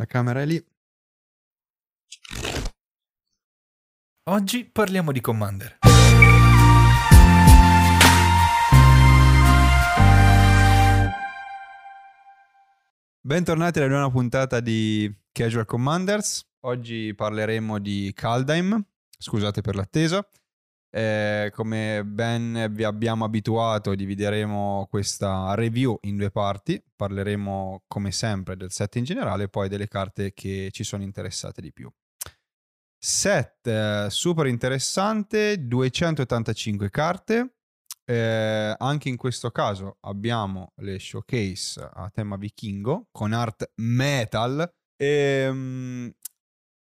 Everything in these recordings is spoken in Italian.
La camera è lì. Oggi parliamo di Commander. Bentornati alla nuova puntata di Casual Commanders. Oggi parleremo di Kaldheim. Scusate per l'attesa. Eh, come ben vi abbiamo abituato, divideremo questa review in due parti. Parleremo come sempre del set in generale e poi delle carte che ci sono interessate di più. Set eh, super interessante, 285 carte. Eh, anche in questo caso abbiamo le showcase a tema vichingo con art metal. E, ehm,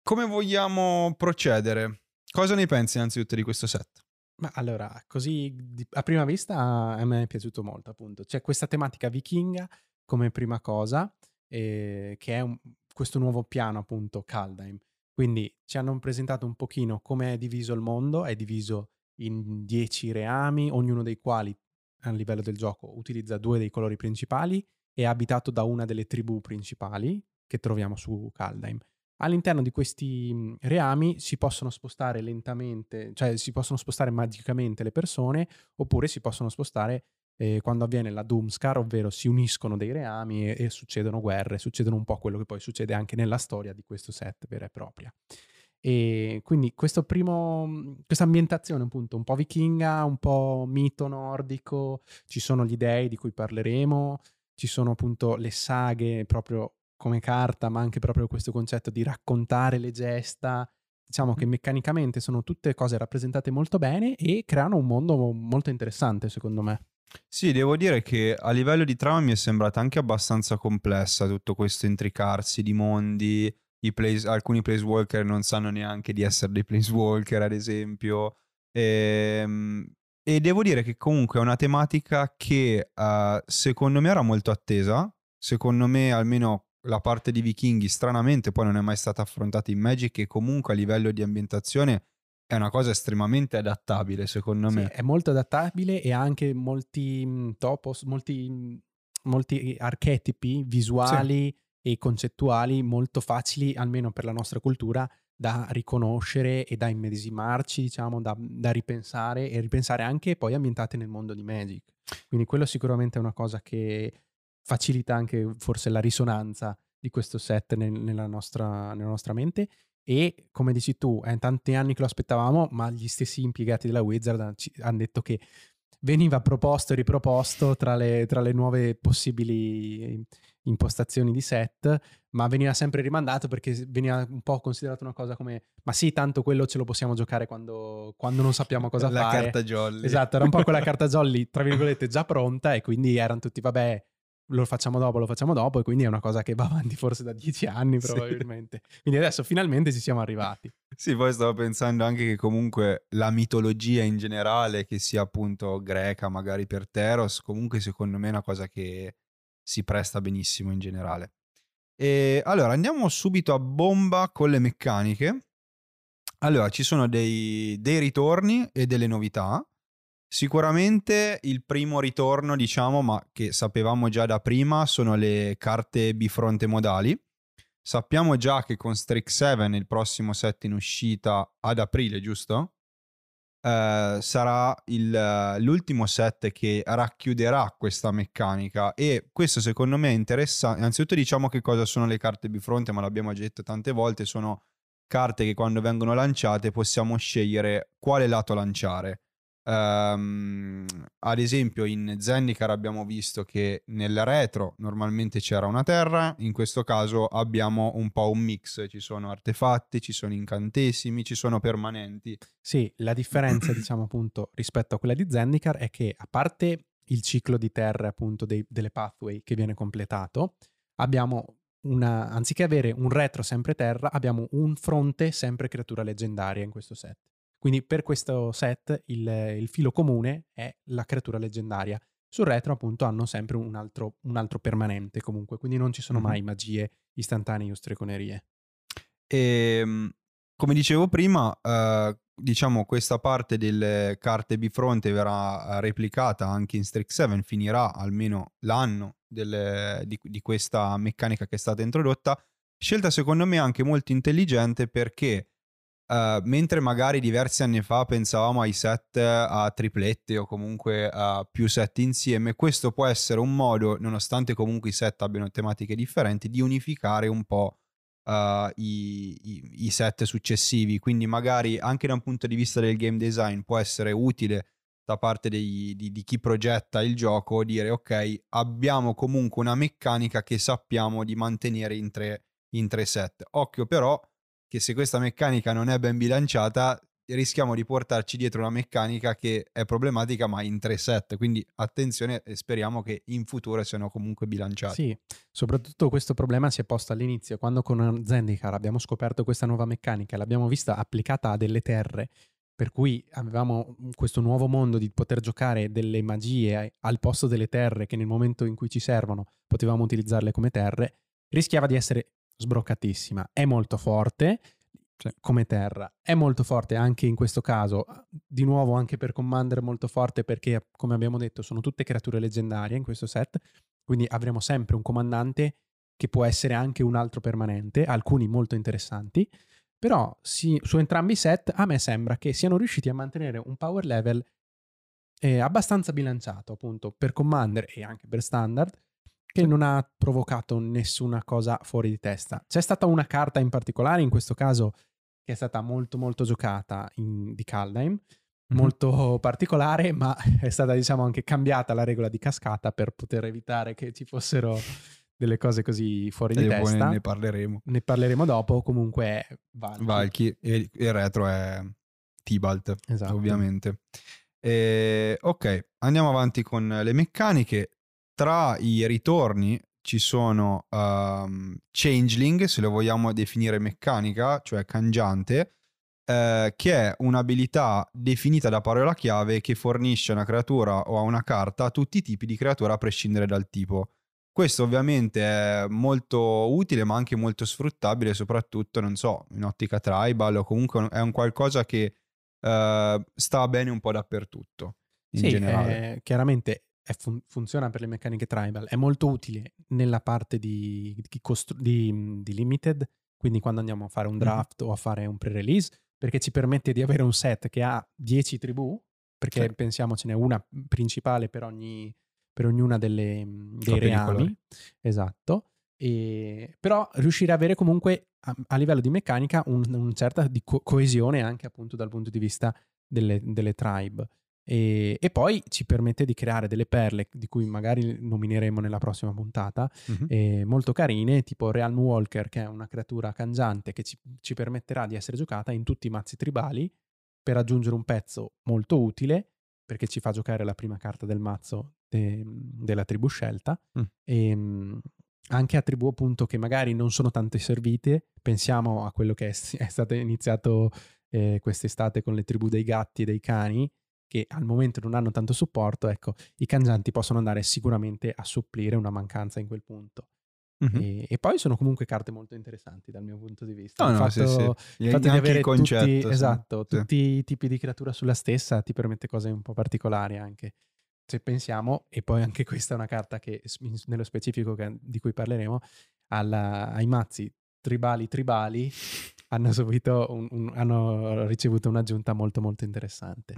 come vogliamo procedere? Cosa ne pensi innanzitutto di questo set? Ma allora, così a prima vista a me è piaciuto molto, appunto. C'è questa tematica vichinga come prima cosa, eh, che è un, questo nuovo piano, appunto, Kaldheim. Quindi ci hanno presentato un pochino come è diviso il mondo, è diviso in dieci reami, ognuno dei quali a livello del gioco utilizza due dei colori principali è abitato da una delle tribù principali che troviamo su Kaldheim. All'interno di questi reami si possono spostare lentamente, cioè si possono spostare magicamente le persone, oppure si possono spostare eh, quando avviene la Doomscar, ovvero si uniscono dei reami e, e, succedono guerre, succedono un po' quello che poi succede anche nella storia di questo set vera e propria. E quindi questa ambientazione appunto un po' vichinga, un po' mito nordico, ci sono gli dei di cui parleremo, ci sono appunto le saghe proprio come carta, ma anche proprio questo concetto di raccontare le gesta. Diciamo che meccanicamente sono tutte cose rappresentate molto bene e creano un mondo molto interessante, secondo me. Sì, devo dire che a livello di trama mi è sembrata anche abbastanza complessa tutto questo intricarsi di mondi. Place, alcuni Placewalker non sanno neanche di essere dei Placewalker, ad esempio. E, ehm, e devo dire che comunque è una tematica che uh, secondo me era molto attesa. Secondo me, almeno la parte di vichinghi stranamente poi non è mai stata affrontata in Magic e comunque a livello di ambientazione è una cosa estremamente adattabile secondo me. Sì, è molto adattabile e ha anche molti mm, topos, molti, mm, molti archetipi visuali sì. e concettuali molto facili, almeno per la nostra cultura, da riconoscere e da immedesimarci, diciamo, da, da ripensare e ripensare anche poi ambientate nel mondo di Magic. Quindi quello sicuramente è una cosa che facilita anche forse la risonanza di questo set nel, nella, nostra, nella, nostra, mente. E come dici tu, è tanti anni che lo aspettavamo, ma gli stessi impiegati della Wizard hanno detto che veniva proposto e riproposto tra le, tra le nuove possibili impostazioni di set, ma veniva sempre rimandato perché veniva un po' considerato una cosa come ma sì, tanto quello ce lo possiamo giocare quando, quando non sappiamo cosa La fare. La carta jolly. Esatto, era un po' quella carta jolly, tra virgolette, già pronta e quindi erano tutti, vabbè, lo facciamo dopo, lo facciamo dopo e quindi è una cosa che va avanti forse da dieci anni probabilmente. Sì. Quindi adesso finalmente ci siamo arrivati. Sì, poi stavo pensando anche che comunque la mitologia in generale, che sia appunto greca, magari per Teros, comunque secondo me è una cosa che si presta benissimo in generale. E allora andiamo subito a bomba con le meccaniche. Allora, ci sono dei, dei ritorni e delle novità. Sicuramente il primo ritorno, diciamo, ma che sapevamo già da prima, sono le carte bifronte modali. Sappiamo già che con Strike 7, il prossimo set in uscita ad aprile, giusto? Uh, sarà il, l'ultimo set che racchiuderà questa meccanica e questo secondo me è interessante. Innanzitutto diciamo che cosa sono le carte bifronte, ma l'abbiamo già detto tante volte, sono carte che quando vengono lanciate possiamo scegliere quale lato lanciare. Um, ad esempio in Zendikar abbiamo visto che nel retro normalmente c'era una terra, in questo caso abbiamo un po' un mix, ci sono artefatti, ci sono incantesimi, ci sono permanenti. Sì, la differenza diciamo appunto rispetto a quella di Zendikar è che a parte il ciclo di terre appunto dei, delle pathway che viene completato, abbiamo una, anziché avere un retro sempre terra, abbiamo un fronte sempre creatura leggendaria in questo set. Quindi per questo set il, il filo comune è la creatura leggendaria. Sul retro appunto hanno sempre un altro, un altro permanente comunque, quindi non ci sono mm-hmm. mai magie istantanee o streconerie. E, ehm, come dicevo prima, uh, diciamo questa parte delle carte bifronte verrà replicata anche in Strike 7, finirà almeno l'anno delle, di, di, questa meccanica che è stata introdotta, Scelta secondo me anche molto intelligente perché uh, mentre magari diversi anni fa pensavamo ai set a triplette o comunque a più set insieme, questo può essere un modo, nonostante comunque i set abbiano tematiche differenti, di unificare un po' uh, i, i, i set successivi. Quindi magari anche da un punto di vista del game design può essere utile da parte dei, di, di, chi progetta il gioco dire ok abbiamo comunque una meccanica che sappiamo di mantenere in tre, in tre set occhio però che se questa meccanica non è ben bilanciata rischiamo di portarci dietro una meccanica che è problematica ma in tre set. Quindi attenzione e speriamo che in futuro siano comunque bilanciati. Sì soprattutto questo problema si è posto all'inizio quando con Zendikar abbiamo scoperto questa nuova meccanica l'abbiamo vista applicata a delle terre per cui avevamo questo nuovo mondo di poter giocare delle magie al posto delle terre che nel momento in cui ci servono potevamo utilizzarle come terre, rischiava di essere sbroccatissima. È molto forte cioè, come terra, è molto forte anche in questo caso, di nuovo anche per Commander molto forte perché come abbiamo detto sono tutte creature leggendarie in questo set, quindi avremo sempre un comandante che può essere anche un altro permanente, alcuni molto interessanti però sì, su entrambi i set a me sembra che siano riusciti a mantenere un power level eh, abbastanza bilanciato, appunto, per Commander e anche per Standard, che non ha provocato nessuna cosa fuori di testa. C'è stata una carta in particolare, in questo caso, che è stata molto molto giocata in, di Kaldheim, mm-hmm. molto particolare, ma è stata diciamo anche cambiata la regola di cascata per poter evitare che ci fossero delle cose così fuori e di testa. Ne parleremo. Ne parleremo dopo, comunque Valky. Valky e il retro è Tibalt, esatto. ovviamente. E, ok, andiamo avanti con le meccaniche. Tra i ritorni ci sono um, Changeling, se lo vogliamo definire meccanica, cioè cangiante, eh, che è un'abilità definita da parola chiave che fornisce a una creatura o a una carta tutti i tipi di creatura a prescindere dal tipo. Questo ovviamente è molto utile ma anche molto sfruttabile soprattutto, non so, in ottica tribal o comunque è un qualcosa che uh, sta bene un po' dappertutto in sì, generale. Eh, chiaramente fun- funziona per le meccaniche tribal, è molto utile nella parte di, di, costru- di, di limited, quindi quando andiamo a fare un draft mm-hmm. o a fare un pre-release, perché ci permette di avere un set che ha 10 tribù, perché sì. pensiamo ce n'è una principale per ogni per ognuna delle, mhmm, dei reami. Esatto. E, però riuscire ad avere comunque a, a livello di meccanica un, un certa di co- coesione anche appunto dal punto di vista delle, delle tribe. E, e, poi ci permette di creare delle perle di cui magari nomineremo nella prossima puntata, mm-hmm. eh, molto carine, tipo Realm Walker, che è una creatura cangiante che ci, ci, permetterà di essere giocata in tutti i mazzi tribali per aggiungere un pezzo molto utile, perché ci fa giocare la prima carta del mazzo de, della tribù scelta mm. e ehm, anche a tribù appunto che magari non sono tanto servite, pensiamo a quello che è, è stato iniziato eh, quest'estate con le tribù dei gatti e dei cani, che al momento non hanno tanto supporto, ecco, i cangianti possono andare sicuramente a supplire una mancanza in quel punto. Mm-hmm. E, e, poi sono comunque carte molto interessanti dal mio punto di vista. No, il no, fatto, sì, sì. Il fatto di avere concetto, tutti, sì. esatto, tutti i tipi di creatura sulla stessa ti permette cose un po' particolari anche se pensiamo, e poi anche questa è una carta che nello specifico che, di cui parleremo, alla, ai mazzi tribali tribali hanno, subito un, un, hanno ricevuto un'aggiunta molto molto interessante.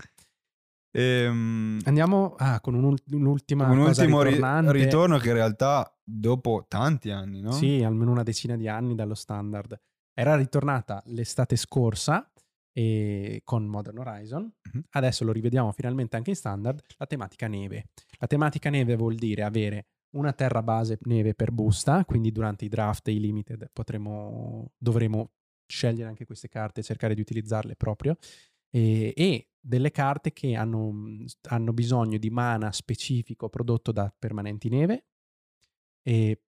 Ehm, Andiamo ah, con un, un'ultima un ultimo ri- ritorno che in realtà dopo tanti anni, no? Sì, almeno una decina di anni dallo standard. Era ritornata l'estate scorsa e con Modern Horizon. Mm-hmm. Adesso lo rivediamo finalmente anche in standard, la tematica neve. La tematica neve vuol dire avere una terra base neve per busta, quindi durante i draft e i limited potremo, dovremo scegliere anche queste carte e cercare di utilizzarle proprio. E, e delle carte che hanno, hanno, bisogno di mana specifico prodotto da permanenti neve. E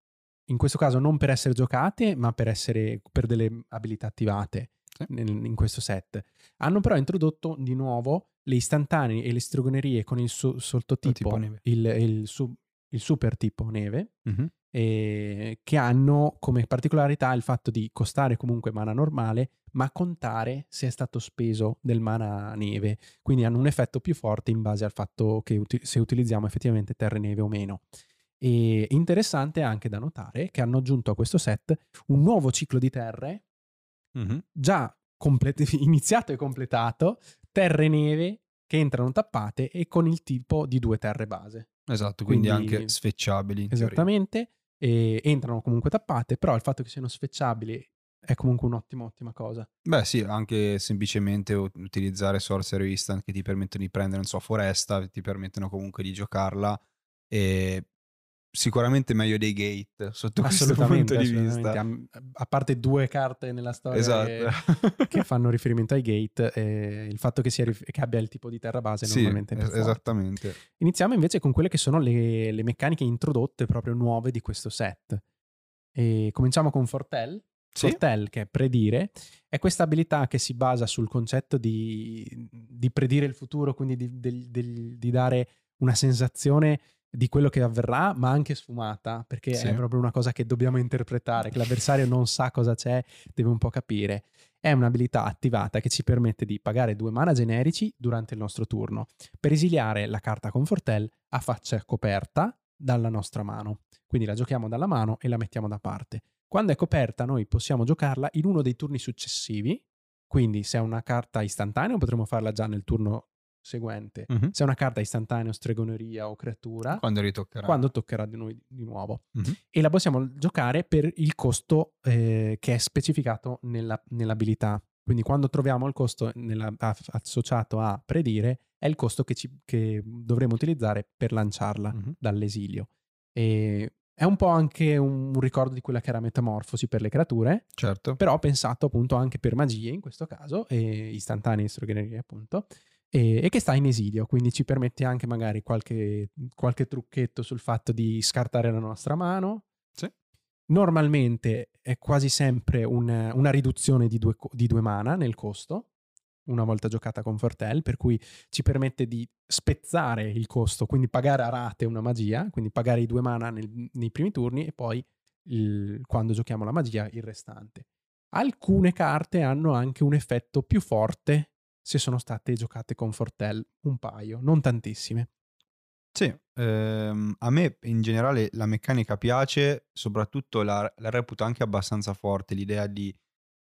in questo caso non per essere giocate, ma per, essere, per delle abilità attivate nel, in questo set. Hanno però introdotto di nuovo le istantanee e le stregonerie con il su- sottotipo, il, il, su- il, super tipo neve, mm-hmm. e, che hanno come particolarità il fatto di costare comunque mana normale, ma contare se è stato speso del mana neve. Quindi hanno un effetto più forte in base al fatto che uti- se utilizziamo effettivamente terre neve o meno. E interessante anche da notare che hanno aggiunto a questo set un nuovo ciclo di terre Mhm. già complet- iniziato e completato, terre neve che entrano tappate e con il tipo di due terre base. Esatto, quindi, Quindi- anche sfecciabili. Esattamente, entrano comunque tappate, però il fatto che siano sfecciabili è comunque un'ottima, ottima cosa. Beh sì, anche semplicemente utilizzare Sorcery Instant che ti permettono di prendere, non so, foresta, ti permettono comunque di giocarla e sicuramente meglio dei gate sotto questo punto di vista. A, a parte due carte nella storia che, Esatto. che fanno riferimento ai gate, eh, il fatto che, sia che abbia il tipo di terra base sì, normalmente es- esattamente. Iniziamo invece con quelle che sono le, le meccaniche introdotte proprio nuove di questo set. E cominciamo con Fortel. Sì. Fortel, che è predire, è questa abilità che si basa sul concetto di, di predire il futuro, quindi di, del- di dare una sensazione di quello che avverrà, ma anche sfumata, perché Sì. è proprio una cosa che dobbiamo interpretare, che l'avversario non sa cosa c'è, deve un po' capire. È un'abilità attivata che ci permette di pagare due mana generici durante il nostro turno, per esiliare la carta con Fortel a faccia coperta dalla nostra mano. Quindi la giochiamo dalla mano e la mettiamo da parte. Quando è coperta noi possiamo giocarla in uno dei turni successivi, quindi se è una carta istantanea potremo farla già nel turno seguente. Mhm. Se è una carta istantanea, stregoneria o creatura, Quando ritoccherà. quando toccherà di noi di nuovo. Mhm. E la possiamo giocare per il costo eh, che è specificato nella- nell'abilità. Quindi quando troviamo il costo nella- associato a predire, è il costo che, ci- che dovremo utilizzare per lanciarla Mhm. dall'esilio. E è un po' anche un, ricordo di quella che era Metamorfosi per le creature, Certo. però pensato appunto anche per magie in questo caso, e istantanee e stregonerie appunto, e, e che sta in esilio, quindi ci permette anche magari qualche, qualche trucchetto sul fatto di scartare la nostra mano. Sì. Normalmente è quasi sempre un- una riduzione di due, di due mana nel costo, una volta giocata con Fortel, per cui ci permette di spezzare il costo, quindi pagare a rate una magia, quindi pagare i due mana nel- nei primi turni e poi il- quando giochiamo la magia il restante. Alcune carte hanno anche un effetto più forte se sono state giocate con Fortel, un paio, non tantissime. Sì, ehm, a me in generale la meccanica piace, soprattutto la, la reputo anche abbastanza forte, l'idea di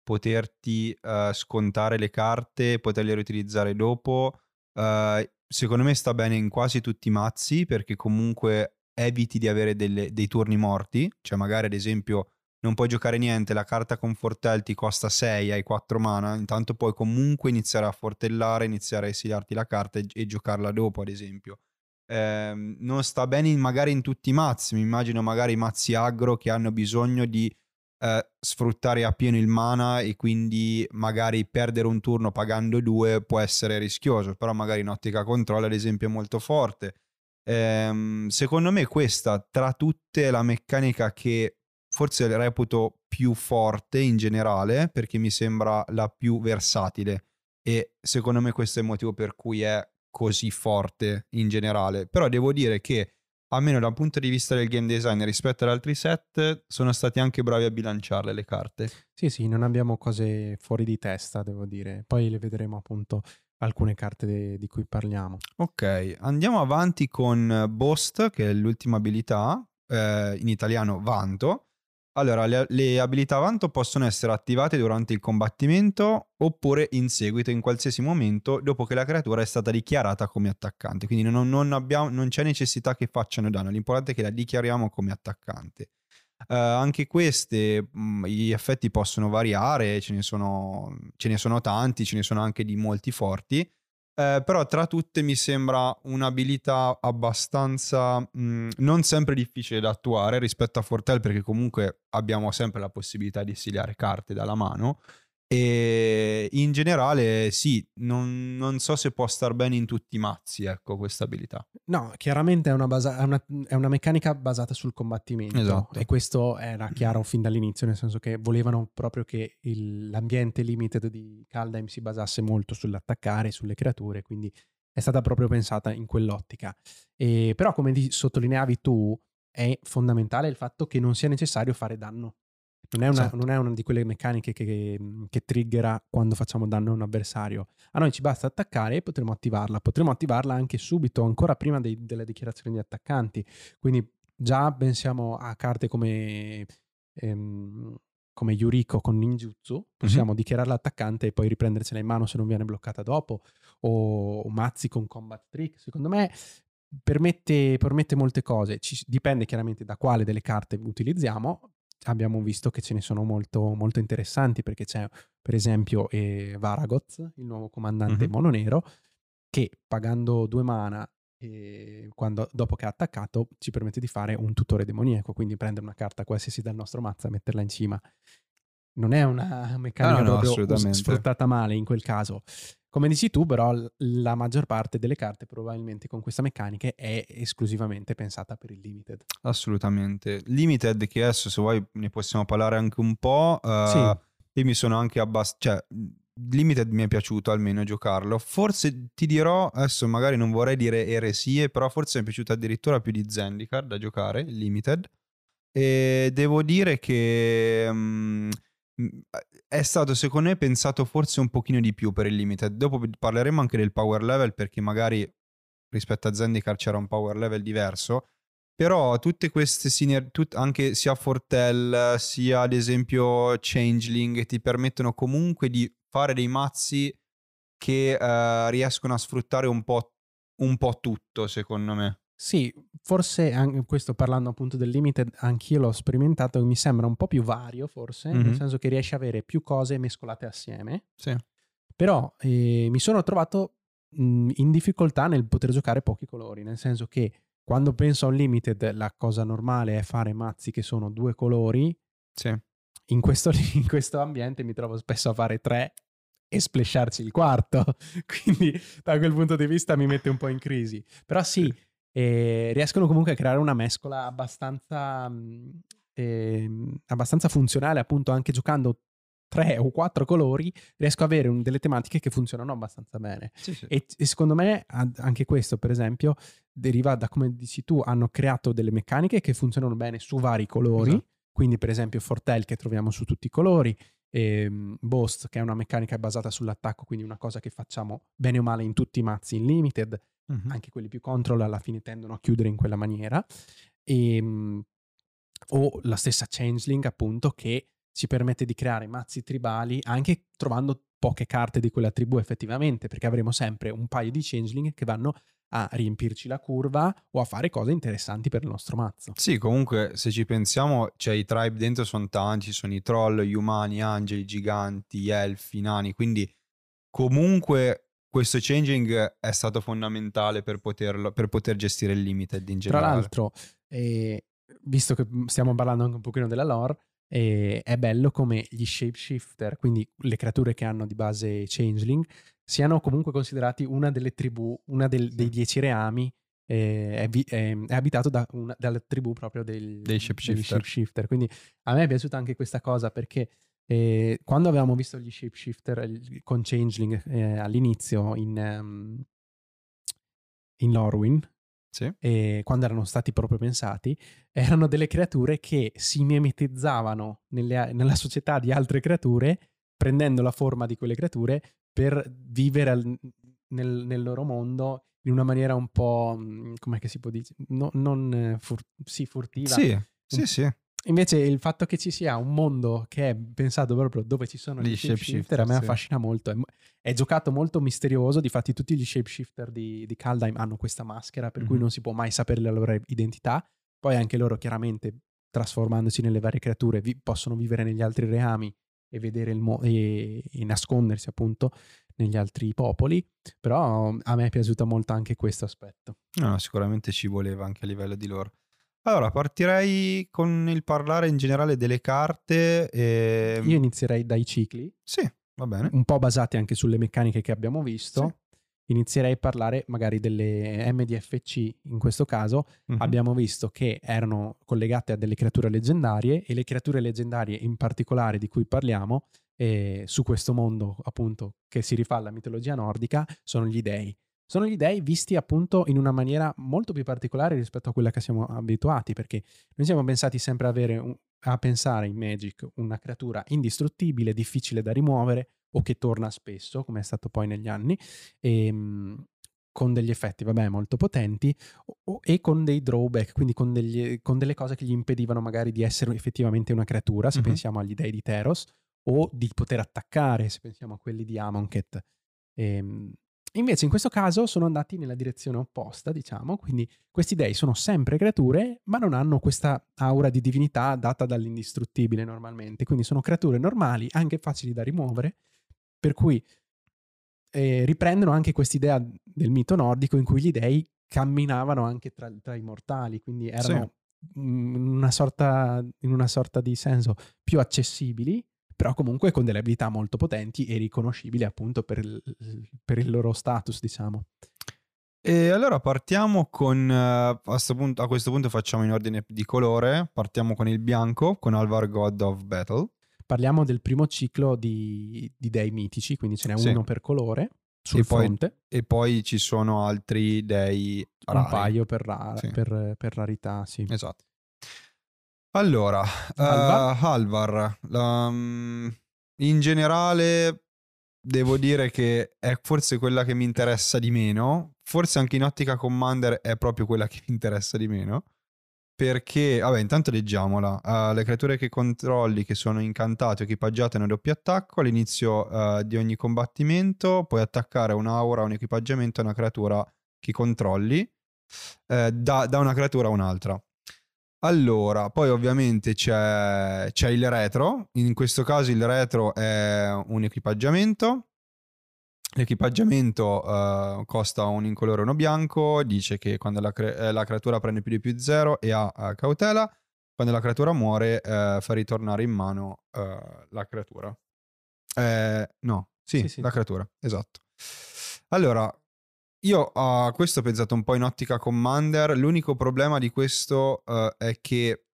poterti eh, scontare le carte, poterle riutilizzare dopo. eh, secondo me sta bene in quasi tutti i mazzi perché comunque eviti di avere delle- dei turni morti, cioè magari ad esempio non puoi giocare niente, la carta con Fortel ti costa 6, hai 4 mana, intanto puoi comunque iniziare a fortellare, iniziare a esiliarti la carta e, e giocarla dopo ad esempio ehm, non sta bene in- magari in tutti i mazzi. Mi immagino magari i mazzi aggro che hanno bisogno di eh, sfruttare appieno il mana e quindi magari perdere un turno pagando due può essere rischioso, però magari in ottica controllo ad esempio è molto forte. Ehm, secondo me questa tra tutte è la meccanica che forse reputo più forte in generale perché mi sembra la più versatile e secondo me questo è il motivo per cui è così forte in generale. Però devo dire che, almeno dal punto di vista del game design rispetto ad altri set, sono stati anche bravi a bilanciarle le carte. Sì, sì, non abbiamo cose fuori di testa, devo dire. Poi le vedremo appunto alcune carte de- di cui parliamo. Ok, andiamo avanti con Boast, che è l'ultima abilità, eh, in italiano Vanto. Allora, le, le abilità Vanto possono essere attivate durante il combattimento oppure in seguito, in qualsiasi momento, dopo che la creatura è stata dichiarata come attaccante. Quindi non, non abbiamo- non c'è necessità che facciano danno, l'importante è che la dichiariamo come attaccante. Eh, anche queste, mh, gli effetti possono variare, ce ne, sono, ce ne sono tanti, ce ne sono anche di molti forti. Eh, però tra tutte mi sembra un'abilità abbastanza mh, non sempre difficile da attuare rispetto a Fortel perché comunque abbiamo sempre la possibilità di esiliare carte dalla mano e in generale sì, non, non so se può star bene in tutti i mazzi ecco questa abilità. No, chiaramente è una, basa- è una- è una meccanica basata sul combattimento Esatto. e questo era chiaro fin dall'inizio, nel senso che volevano proprio che il- l'ambiente limited di Kaldheim si basasse molto sull'attaccare, sulle creature, quindi è stata proprio pensata in quell'ottica. E, però come sottolineavi tu, è fondamentale il fatto che non sia necessario fare danno. Non è una, Esatto. non è una di quelle meccaniche che, che triggera quando facciamo danno a un avversario. A noi ci basta attaccare e potremo attivarla. Potremo attivarla anche subito, ancora prima dei- delle dichiarazioni di attaccanti. Quindi già pensiamo a carte come, ehm, come Yuriko con ninjutsu, possiamo Mhm. dichiarare l'attaccante e poi riprendersela in mano se non viene bloccata dopo, o Mazzi con combat trick. Secondo me permette, permette molte cose, Ci- dipende chiaramente da quale delle carte utilizziamo. Abbiamo visto che ce ne sono molto, molto interessanti perché c'è per esempio eh, Varagoth, il nuovo comandante Mhm. mono nero, che pagando due mana e quando, dopo che ha attaccato ci permette di fare un tutore demoniaco, quindi prendere una carta qualsiasi dal nostro mazzo e metterla in cima. Non è una meccanica no, no, sfruttata male in quel caso. Come dici tu, però, la maggior parte delle carte probabilmente con questa meccanica è esclusivamente pensata per il limited. Assolutamente. Limited, che adesso se vuoi ne possiamo parlare anche un po'. eh, Sì. Io mi sono anche abbastanza... Cioè, Limited mi è piaciuto almeno giocarlo. Forse ti dirò, adesso magari non vorrei dire eresie, però forse mi è piaciuto addirittura più di Zendikar da giocare, il Limited. E devo dire che mm, è stato secondo me pensato forse un pochino di più per il Limited. Dopo parleremo anche del power level perché magari rispetto a Zendikar c'era un power level diverso. Però tutte queste sinergie, anche sia Fortel sia ad esempio Changeling, ti permettono comunque di fare dei mazzi che eh, riescono a sfruttare un po', un po' tutto, secondo me. Sì, forse anche questo parlando appunto del limited, anch'io l'ho sperimentato, mi sembra un po' più vario forse, Mhm. nel senso che riesci a avere più cose mescolate assieme. Sì. Però eh, mi sono trovato mh, in difficoltà nel poter giocare pochi colori, nel senso che quando penso a un limited la cosa normale è fare mazzi che sono due colori, Sì. in questo, in questo ambiente mi trovo spesso a fare tre e splasharci il quarto, quindi da quel punto di vista mi mette un po' in crisi. Però sì, eh, riescono comunque a creare una mescola abbastanza, ehm, abbastanza funzionale, appunto anche giocando tre o quattro colori, riesco ad avere un- delle tematiche che funzionano abbastanza bene. Sì, sì. E, e secondo me anche questo, per esempio, deriva da come dici tu, hanno creato delle meccaniche che funzionano bene su vari colori. Esatto. Quindi, per esempio, Fortel che troviamo su tutti i colori, ehm, Boast che è una meccanica basata sull'attacco, quindi una cosa che facciamo bene o male in tutti i mazzi in limited, Mhm. anche quelli più control alla fine tendono a chiudere in quella maniera. Ehm, o la stessa Changeling, appunto, che ci permette di creare mazzi tribali anche trovando poche carte di quella tribù effettivamente, perché avremo sempre un paio di Changeling che vanno a riempirci la curva o a fare cose interessanti per il nostro mazzo. Sì, comunque se ci pensiamo, cioè i tribe dentro sono tanti, ci sono i troll, gli umani, angeli, giganti, elfi, nani, quindi comunque questo changing è stato fondamentale per, poterlo, per poter gestire il limited in Tra generale. l'altro, eh, visto che stiamo parlando anche un pochino della lore, eh, è bello come gli shapeshifter, quindi le creature che hanno di base changeling, siano comunque considerati una delle tribù, una del- dei dieci reami, eh, è, vi- è- è abitato da una, dalla tribù proprio del- Dei shapeshifter. degli shapeshifter. Quindi a me è piaciuta anche questa cosa perché eh, quando avevamo visto gli shapeshifter con changeling eh, all'inizio in, ehm, in Lorwyn, Sì. e quando erano stati proprio pensati, erano delle creature che si mimetizzavano nelle- nella società di altre creature, prendendo la forma di quelle creature per vivere al- nel, nel loro mondo in una maniera un po', mm, come si può dire, No- non eh, fur- sì, furtiva. Sì, sì, sì. Invece il fatto che ci sia un mondo che è pensato proprio dove ci sono Gli gli shapeshifter a me sì. affascina molto. È, è giocato molto misterioso, difatti tutti gli shapeshifter di, di Kaldheim hanno questa maschera per cui Mhm. non si può mai sapere la loro identità. Poi anche loro chiaramente trasformandosi nelle varie creature vi- possono vivere negli altri reami e vedere il mo- e, e nascondersi appunto negli altri popoli. Però a me è piaciuto molto anche questo aspetto. No, sicuramente ci voleva anche a livello di lore. Allora, partirei con il parlare in generale delle carte. E... Io inizierei dai cicli. Sì, va bene. un po' basati anche sulle meccaniche che abbiamo visto. Sì. Inizierei a parlare magari delle MDFC in questo caso. Mhm. Abbiamo visto che erano collegate a delle creature leggendarie e le creature leggendarie in particolare di cui parliamo eh, su questo mondo appunto che si rifà alla mitologia nordica sono gli dei. Sono gli dei visti appunto in una maniera molto più particolare rispetto a quella che siamo abituati perché noi siamo pensati sempre un- a pensare in Magic una creatura indistruttibile, difficile da rimuovere o che torna spesso, come è stato poi negli anni. E, con degli effetti, vabbè, molto potenti o- e con dei drawback, quindi con, degli- con delle cose che gli impedivano magari di essere effettivamente una creatura, se Mhm. pensiamo agli dei di Teros, o di poter attaccare, se pensiamo a quelli di Amonkhet. Ehm, invece in questo caso sono andati nella direzione opposta, diciamo, quindi questi dei sono sempre creature, ma non hanno questa aura di divinità data dall'indistruttibile normalmente, quindi sono creature normali, anche facili da rimuovere, per cui eh, riprendono anche quest'idea del mito nordico in cui gli dei camminavano anche tra, tra i mortali, quindi erano mm, in, una sorta, in una sorta di senso più accessibili, però comunque con delle abilità molto potenti e riconoscibili appunto per il, per il loro status, diciamo. E allora partiamo con, eh, a, sto punto- a questo punto facciamo in ordine di colore, partiamo con il bianco, con Alvar God of Battle. Parliamo del primo ciclo di, di dei mitici, quindi ce n'è Sì. uno per colore sul E poi fronte, E poi ci sono altri dei un rari. paio per, ra- Sì. per- per rarità, sì. Esatto. Allora, Alvar? eh, Alvar, la- mm, in generale devo dire che è forse quella che mi interessa di meno, forse anche in ottica Commander è proprio quella che mi interessa di meno, perché, vabbè, intanto leggiamola, Eh, le creature che controlli che sono incantate o equipaggiate hanno doppio attacco, all'inizio eh, di ogni combattimento puoi attaccare un'aura un equipaggiamento a una creatura che controlli da, da una creatura a un'altra. Allora, poi ovviamente c'è, c'è il retro, in questo caso il retro è un equipaggiamento, l'equipaggiamento eh, costa un incolore e uno bianco, dice che quando la, cre- eh, la creatura prende più di più 0 e ha eh, cautela, quando la creatura muore eh, fa ritornare in mano la creatura. No, sì, Sì, sì. la creatura, esatto. Allora, io a questo ho pensato un po' in ottica Commander. L'unico problema di questo eh, è che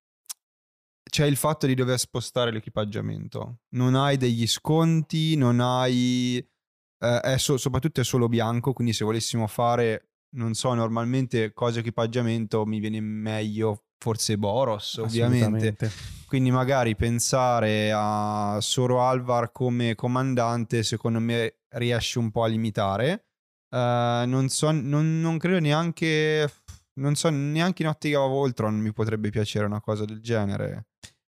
c'è il fatto di dover spostare l'equipaggiamento. Non hai degli sconti, non hai. eh, è so- soprattutto è solo bianco. Quindi, se volessimo fare, non so, normalmente cose equipaggiamento mi viene meglio. Forse Boros, ovviamente. Quindi magari pensare a Soro Alvar come comandante, secondo me riesce un po' a limitare. Eh, non so, non, non credo neanche. Non so, neanche in ottica Voltron mi potrebbe piacere una cosa del genere.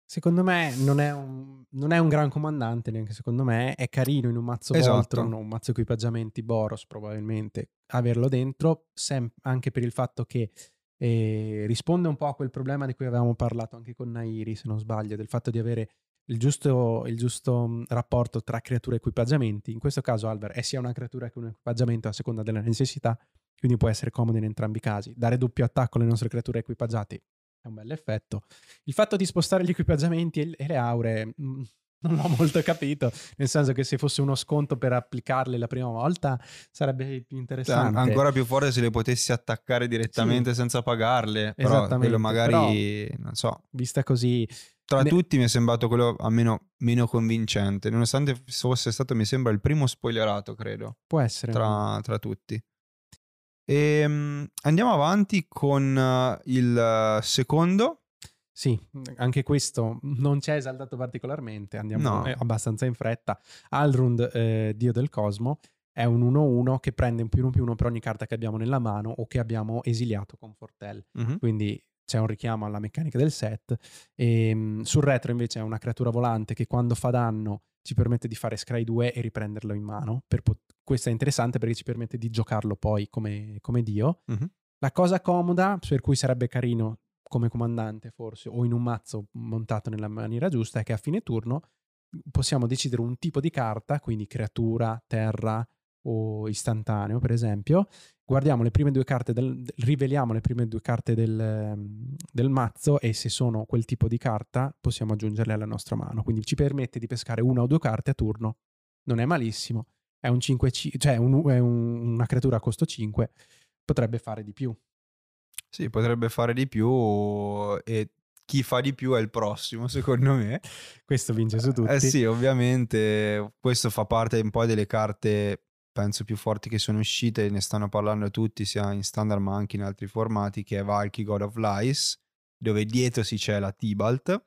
Secondo me non è, un, non è un gran comandante, neanche secondo me. È carino in un mazzo Esatto. Voltron un mazzo equipaggiamenti Boros, probabilmente, averlo dentro, sem- anche per il fatto che eh, risponde un po' a quel problema di cui avevamo parlato anche con Nairi, se non sbaglio, del fatto di avere il giusto, il giusto mh, rapporto tra creature e equipaggiamenti. In questo caso Alvar è sia una creatura che un equipaggiamento a seconda della necessità, quindi può essere comodo in entrambi i casi. Dare doppio attacco alle nostre creature equipaggiate è un bel effetto. Il fatto di spostare gli equipaggiamenti e le auree mh, non l'ho molto capito, nel senso che se fosse uno sconto per applicarle la prima volta sarebbe più Cioè, interessante. ancora più forte se le potessi attaccare direttamente senza pagarle. Però quello magari, non so, Vista così, tra Ne- tutti mi è sembrato quello almeno meno convincente. Nonostante fosse stato, mi sembra, il primo spoilerato, credo. può essere. tra, tra tutti. Ehm, andiamo avanti con eh, il eh, secondo. Sì, anche questo non ci è esaltato particolarmente, andiamo No. eh, abbastanza in fretta. Alrund, eh, dio del cosmo, è un 1-1 che prende un più 1 più 1 per ogni carta che abbiamo nella mano o che abbiamo esiliato con Fortel. quindi c'è un richiamo alla meccanica del set. E, mh, sul retro invece è una creatura volante che quando fa danno ci permette di fare scry 2 e riprenderlo in mano. Pot- questo è interessante perché ci permette di giocarlo poi come, come dio. Mhm. La cosa comoda, per cui sarebbe carino come comandante forse, o in un mazzo montato nella maniera giusta, è che a fine turno possiamo decidere un tipo di carta, quindi creatura, terra o istantaneo per esempio, guardiamo le prime due carte, del, riveliamo le prime due carte del, del mazzo e se sono quel tipo di carta possiamo aggiungerle alla nostra mano. Quindi ci permette di pescare una o due carte a turno. Non è malissimo. È un 5, cioè un- è un- una creatura a costo 5. Potrebbe fare di più. Sì, potrebbe fare di più e chi fa di più è il prossimo, secondo me. Questo vince su tutti. Eh sì, ovviamente questo fa parte un po' delle carte, penso, più forti che sono uscite, ne stanno parlando tutti, sia in standard ma anche in altri formati, che è Valky God of Lies, dove dietro si c'è la Tibalt.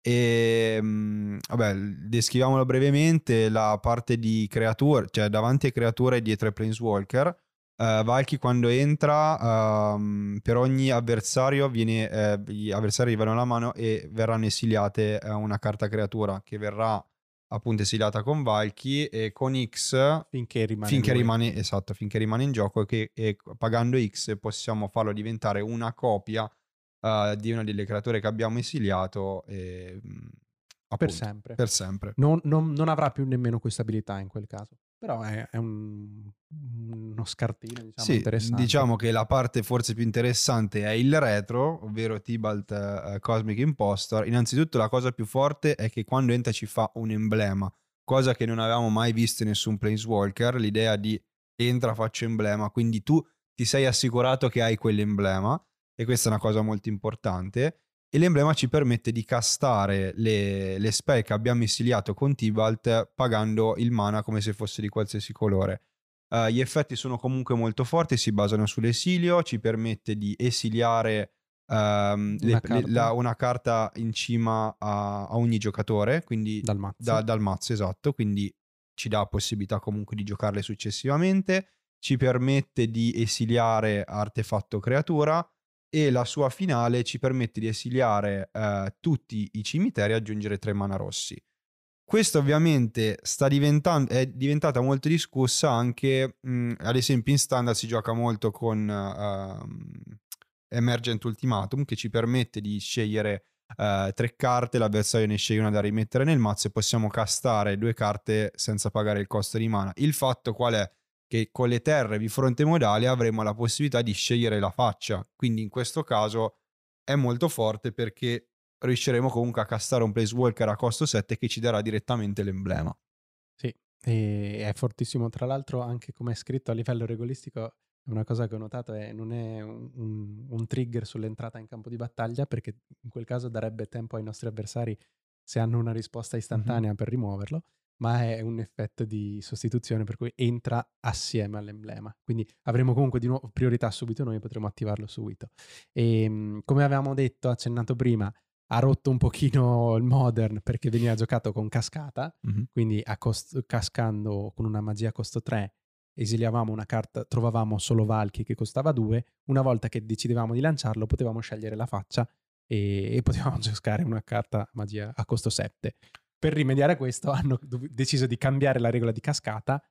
E mm, vabbè, descriviamolo brevemente, la parte di creature, cioè davanti a creature e dietro ai Planeswalker, Uh, Valky quando entra, um, per ogni avversario viene, eh, gli avversari arrivano alla mano e verranno esiliate uh, una carta creatura che verrà appunto esiliata con Valky e con X finché rimane, finché rimane, esatto, finché rimane in gioco e, che, e pagando X possiamo farlo diventare una copia uh, di una delle creature che abbiamo esiliato e, appunto, per sempre. Per sempre. Non, non, non, avrà più nemmeno questa abilità in quel caso. Però è, è un, uno scartino diciamo, sì, interessante. Diciamo che la parte forse più interessante è il retro, ovvero Tibalt uh, Cosmic Impostor. Innanzitutto la cosa più forte è che quando entra ci fa un emblema, cosa che non avevamo mai visto in nessun Planeswalker, l'idea di entra faccio emblema, quindi tu ti sei assicurato che hai quell'emblema e questa è una cosa molto importante e l'emblema ci permette di castare le, le spell che abbiamo esiliato con Tibalt pagando il mana come se fosse di qualsiasi colore. Uh, gli effetti sono comunque molto forti, si basano sull'esilio, ci permette di esiliare um, una, le, carta. La, una, carta in cima a, a ogni giocatore, quindi dal mazzo. Da, dal mazzo, esatto, quindi ci dà possibilità comunque di giocarle successivamente, ci permette di esiliare artefatto creatura e la sua finale ci permette di esiliare eh, tutti i cimiteri e aggiungere tre mana rossi. Questo ovviamente è diventata molto discussa anche, mh, ad esempio in standard si gioca molto con uh, Emergent Ultimatum che ci permette di scegliere uh, tre carte, l'avversario ne sceglie una da rimettere nel mazzo e possiamo castare due carte senza pagare il costo di mana. Il fatto qual è? Che con le terre di fronte modale avremo la possibilità di scegliere la faccia. Quindi in questo caso è molto forte perché riusciremo comunque a castare un Placewalker a costo 7 che ci darà direttamente l'emblema. Sì, è fortissimo. Tra l'altro anche come è scritto a livello regolistico, una cosa che ho notato è non è un, un, un trigger sull'entrata in campo di battaglia perché in quel caso darebbe tempo ai nostri avversari se hanno una risposta istantanea mm-hmm. per rimuoverlo ma è un effetto di sostituzione per cui entra assieme all'emblema. Quindi avremo comunque di nuovo priorità subito noi, potremo attivarlo subito. E ehm, come avevamo detto, accennato prima, ha rotto un pochino il modern perché veniva giocato con cascata, mm-hmm. quindi cost- cascando con una magia a costo 3 esiliavamo una carta, trovavamo solo Valky che costava 2, una volta che decidevamo di lanciarlo potevamo scegliere la faccia e, e potevamo giocare una carta magia a costo 7 per rimediare a questo hanno deciso di cambiare la regola di cascata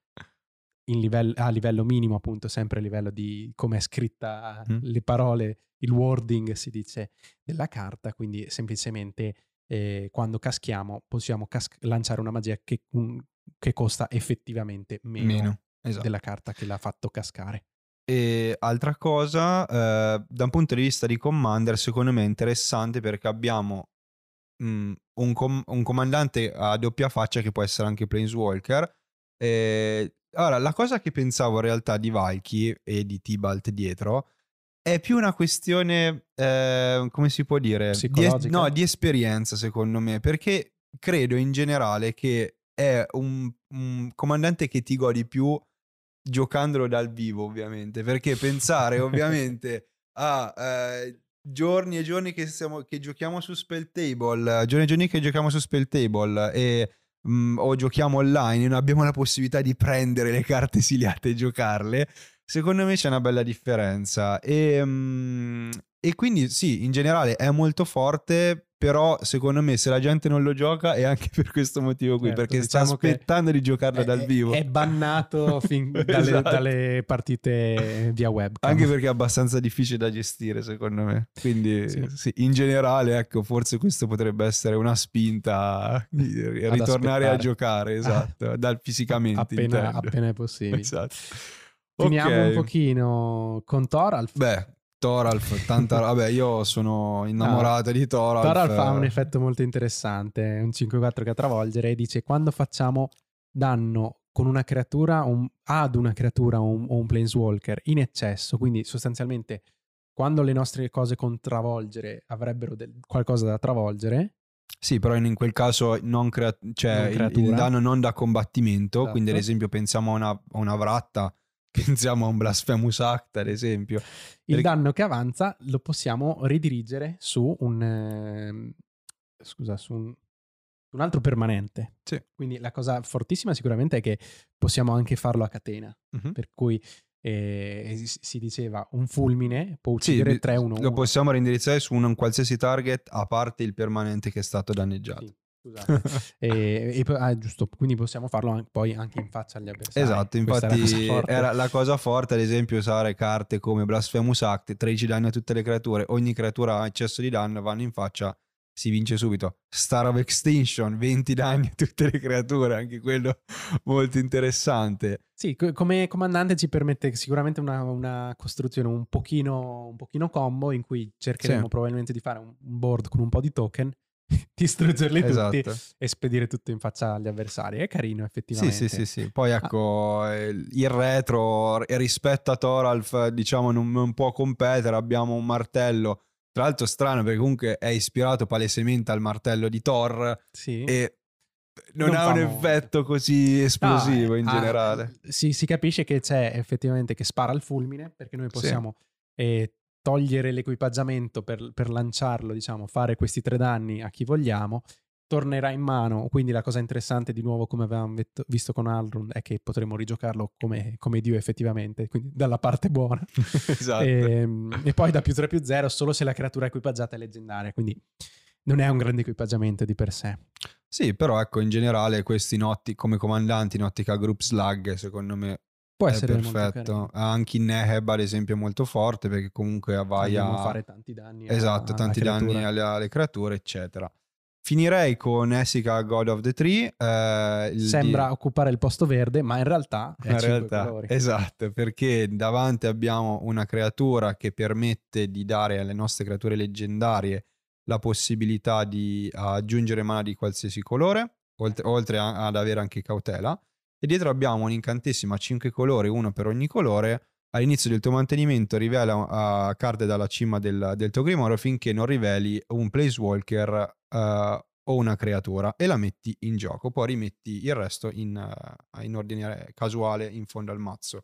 livello, a livello minimo, appunto, sempre a livello di come è scritta mm. le parole, il wording si dice della carta, quindi semplicemente eh, quando caschiamo possiamo cas- lanciare una magia che, un, che costa effettivamente meno, meno esatto. della carta che l'ha fatto cascare. E altra cosa, eh, da un punto di vista di commander, secondo me è interessante perché abbiamo mh, un, com- un, comandante a doppia faccia che può essere anche Planeswalker. E, allora, la cosa che pensavo in realtà di Valky e di Tibalt dietro è più una questione, eh, come si può dire? Di, es- no, di esperienza secondo me, perché credo in generale che è un, un comandante che ti godi più giocandolo dal vivo, ovviamente, perché pensare ovviamente a eh, giorni e giorni che, siamo, che giochiamo su Spell Table, giorni e giorni che giochiamo su Spell Table e mh, mm, o giochiamo online non abbiamo la possibilità di prendere le carte esiliate e giocarle, secondo me c'è una bella differenza. E, mh, mm, e quindi sì, in generale è molto forte, però secondo me se la gente non lo gioca è anche per questo motivo qui, certo, perché diciamo sta aspettando di giocarla è, dal vivo. È bannato fin dalle, esatto. dalle, partite via web. Anche perché è abbastanza difficile da gestire secondo me. Quindi sì. Sì, in generale, ecco, forse questo potrebbe essere una spinta a ritornare a giocare, esatto, dal fisicamente. Appena, appena, è possibile. Esatto. Finiamo okay. un pochino con Thoralf. Beh, Toralf, tanta Vabbè, io sono innamorato no. di Toralf. Toralf ha un effetto molto interessante, un 5-4 che a travolgere e dice quando facciamo danno con una creatura un, ad una creatura o un, un planeswalker in eccesso, quindi sostanzialmente quando le nostre cose con travolgere avrebbero del, qualcosa da travolgere, sì, però in quel caso non crea- cioè non il, il, danno non da combattimento, esatto. quindi ad esempio pensiamo a una, a una vratta Pensiamo a un Blasphemous Act, ad esempio. Il danno che avanza lo possiamo ridirigere su un... Eh, scusa, su un, un altro permanente. Sì. Quindi la cosa fortissima sicuramente è che possiamo anche farlo a catena. Uh-huh. Per cui e, e si- diceva un fulmine può Sì, uccidere bi- 3 1 lo possiamo reindirizzare su un qualsiasi target a parte il permanente che è stato danneggiato. Sì, scusate. e, e ah, giusto, quindi possiamo farlo an- poi anche in faccia agli avversari. Esatto, la infatti forte. era la cosa forte, ad esempio, usare carte come Blasphemous Act, 13 danni a tutte le creature, ogni creatura ha eccesso di danno, vanno in faccia, si vince subito. Star of Extinction, 20 danni a tutte le creature, anche quello molto interessante. Sì, co- come comandante ci permette sicuramente una, una costruzione un pochino, un pochino combo in cui cercheremo Sì. probabilmente di fare un board con un po' di token, distruggerli tutti Esatto. e spedire tutto in faccia agli avversari. È carino Sì, effettivamente. sì, sì, sì. Poi ecco, eh, il retro rispetto a Thoralf, diciamo, non, non può competere. Abbiamo un martello, tra l'altro strano perché comunque è ispirato palesemente al martello di Thor Sì. e non, Non ha un molto. effetto così esplosivo No, eh, in ah, generale. si, si capisce che c'è effettivamente che spara il fulmine perché noi Sì. possiamo eh, togliere l'equipaggiamento per, per lanciarlo, diciamo, fare questi tre danni a chi vogliamo. Tornerà in mano, quindi la cosa interessante di nuovo come avevamo visto con Alrund è che potremo rigiocarlo come, come Dio effettivamente, quindi dalla parte buona. esatto. Ehm, E, poi da più 3 più 0 solo se la creatura equipaggiata è leggendaria, quindi non è un grande equipaggiamento di per sé. Sì, però ecco, in generale questi in otti- come comandanti in ottica group slug, secondo me Può è essere perfetto. Anche in Neheb, ad esempio, è molto forte perché comunque vai Andiamo a a fare tanti danni. a- Esatto, alla tanti danni alle, alle creature, eccetera. Finirei con Essica, God of the Tree. eh, Sembra di- occupare il posto verde, ma in realtà è in realtà, colori. esatto, perché davanti abbiamo una creatura che permette di dare alle nostre creature leggendarie la possibilità di aggiungere mana di qualsiasi colore, oltre, oltre a- ad avere anche cautela. E dietro abbiamo un incantesimo a 5 colori, uno per ogni colore. All'inizio del tuo mantenimento rivela uh, carte dalla cima del, del tuo grimorio finché non riveli un planeswalker uh, o una creatura e la metti in gioco. Poi rimetti il resto in, uh, in ordine casuale in fondo al mazzo.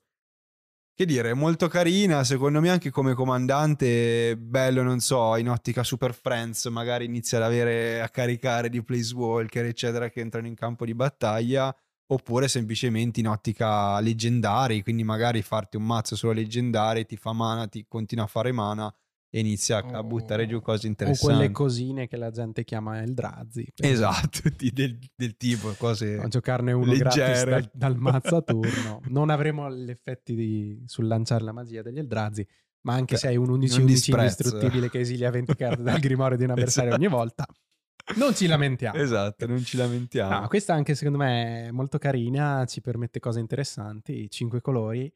Che dire, molto carina, secondo me anche come comandante, bello, non so, in ottica Super Friends, magari inizia ad avere a caricare di Planeswalker, eccetera, che entrano in campo di battaglia, oppure semplicemente in ottica leggendari, quindi magari farti un mazzo solo leggendari, ti fa mana, ti continua a fare mana e inizia a, a buttare giù cose O interessanti. quelle cosine che la gente chiama Eldrazi. Esatto, del, del tipo cose... A giocarne uno gratis leggere. dal, mazzo a turno. Non avremo gli effetti di- sul lanciare la magia degli Eldrazi, ma anche Beh, se hai un 11 non 11 disprezzo. indistruttibile che esilia 20 carte dal grimorio di un avversario ogni volta, non ci lamentiamo. Esatto, non ci lamentiamo. No, questa anche secondo me è molto carina, ci permette cose interessanti, cinque colori.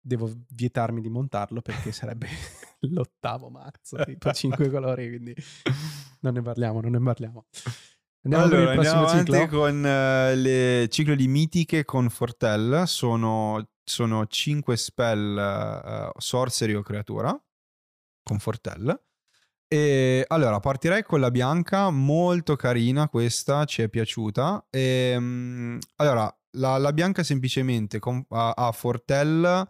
Devo vietarmi di montarlo perché sarebbe l'ottavo mazzo, tipo cinque colori, quindi non ne parliamo, non ne parliamo. Andiamo allora, per il prossimo andiamo avanti ciclo. con eh, le ciclo di mitiche con Fortel. Sono, sono 5 spell eh, sorcery o creatura con Fortel. E allora partirei con la bianca, molto carina questa, ci è piaciuta. E, mm, allora, la, la bianca semplicemente con- ha, ha Fortel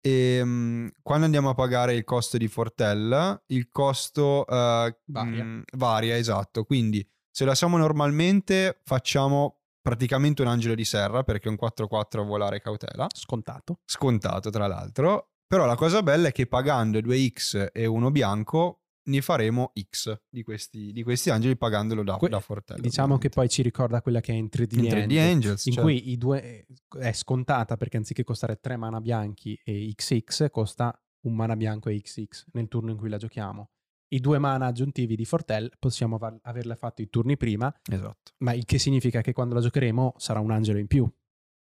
e mm, quando andiamo a pagare il costo di Fortel, il costo eh, Varia. mm, varia, esatto. Quindi se la siamo normalmente facciamo praticamente un angelo di serra perché un 4-4 a volare cautela Scontato. scontato tra l'altro. Però la cosa bella è che pagando 2x e uno bianco ne faremo x di questi, di questi angeli pagandolo da, Que- da Fortello. Diciamo che ovviamente. poi ci ricorda quella che è in 3D, in 3D Angel, Angels, in cioè- cui i due è scontata perché anziché costare 3 mana bianchi e XX costa un mana bianco e XX nel turno in cui la giochiamo. I due mana aggiuntivi di Fortel possiamo aver- averla fatto i turni prima, Esatto. ma il che significa che quando la giocheremo sarà un angelo in più.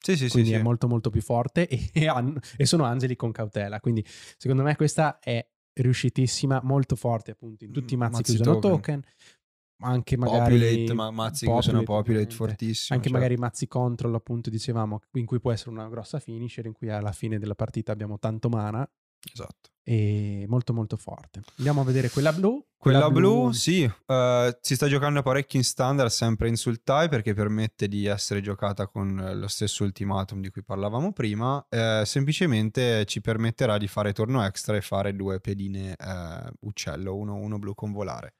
Sì, sì, sì. quindi sì. è molto molto più forte e, e hanno- e sono angeli con cautela. Quindi secondo me questa è riuscitissima, molto forte appunto in tutti i mazzi, Mazzi che usano token. token. Anche magari Populate, ma mazzi che usano populate fortissimo. Anche cioè. magari mazzi control, appunto, dicevamo, in cui può essere una grossa finisher, in cui alla fine della partita abbiamo tanto mana Esatto. e molto molto forte. Andiamo a vedere quella blu. Quella blu, sì, eh, si sta giocando parecchio in standard, sempre in Sultai, perché permette di essere giocata con lo stesso ultimatum di cui parlavamo prima. eh, semplicemente ci permetterà di fare turno extra e fare due pedine eh, uccello, uno, uno blu con volare.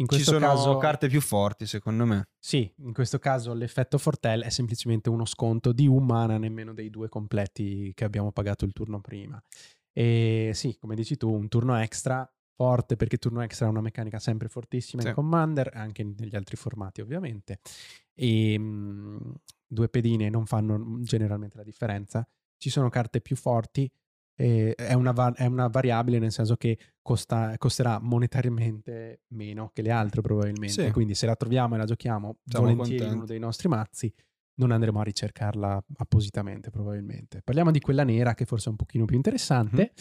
In Ci questo sono caso, carte più forti, secondo me. sì, in questo caso l'effetto Fortel è semplicemente uno sconto di un mana nemmeno dei due completi che abbiamo pagato il turno prima. E sì, come dici tu, un turno extra forte perché turno extra è una meccanica sempre fortissima Sì. in Commander, anche negli altri formati ovviamente. E mh, due pedine non fanno generalmente la differenza. Ci sono carte più forti, eh, è, una va- è una variabile nel senso che costa- costerà monetariamente meno che le altre probabilmente. Sì. Quindi se la troviamo e la giochiamo Siamo volentieri in uno contenti. dei nostri mazzi, non andremo a ricercarla appositamente probabilmente. Parliamo di quella nera che forse è un pochino più interessante.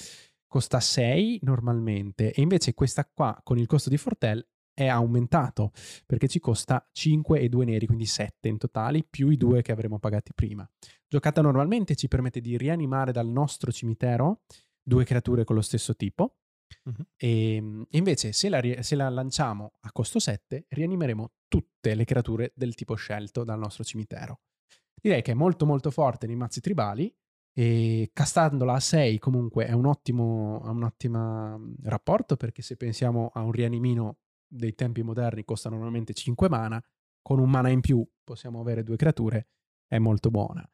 Costa 6 normalmente e invece questa qua con il costo di Fortel è aumentato perché ci costa 5 e 2 neri, quindi 7 in totale, più i due che avremmo pagati prima. Giocata normalmente ci permette di rianimare dal nostro cimitero due creature con lo stesso tipo. Mhm. E invece, se la, se la lanciamo a costo 7, rianimeremo tutte le creature del tipo scelto dal nostro cimitero. Direi che è molto molto forte nei mazzi tribali e castandola a 6 comunque è un ottimo, un ottimo mm, rapporto perché se pensiamo a un rianimino dei tempi moderni costa normalmente 5 mana, con un mana in più possiamo avere due creature, è molto buona.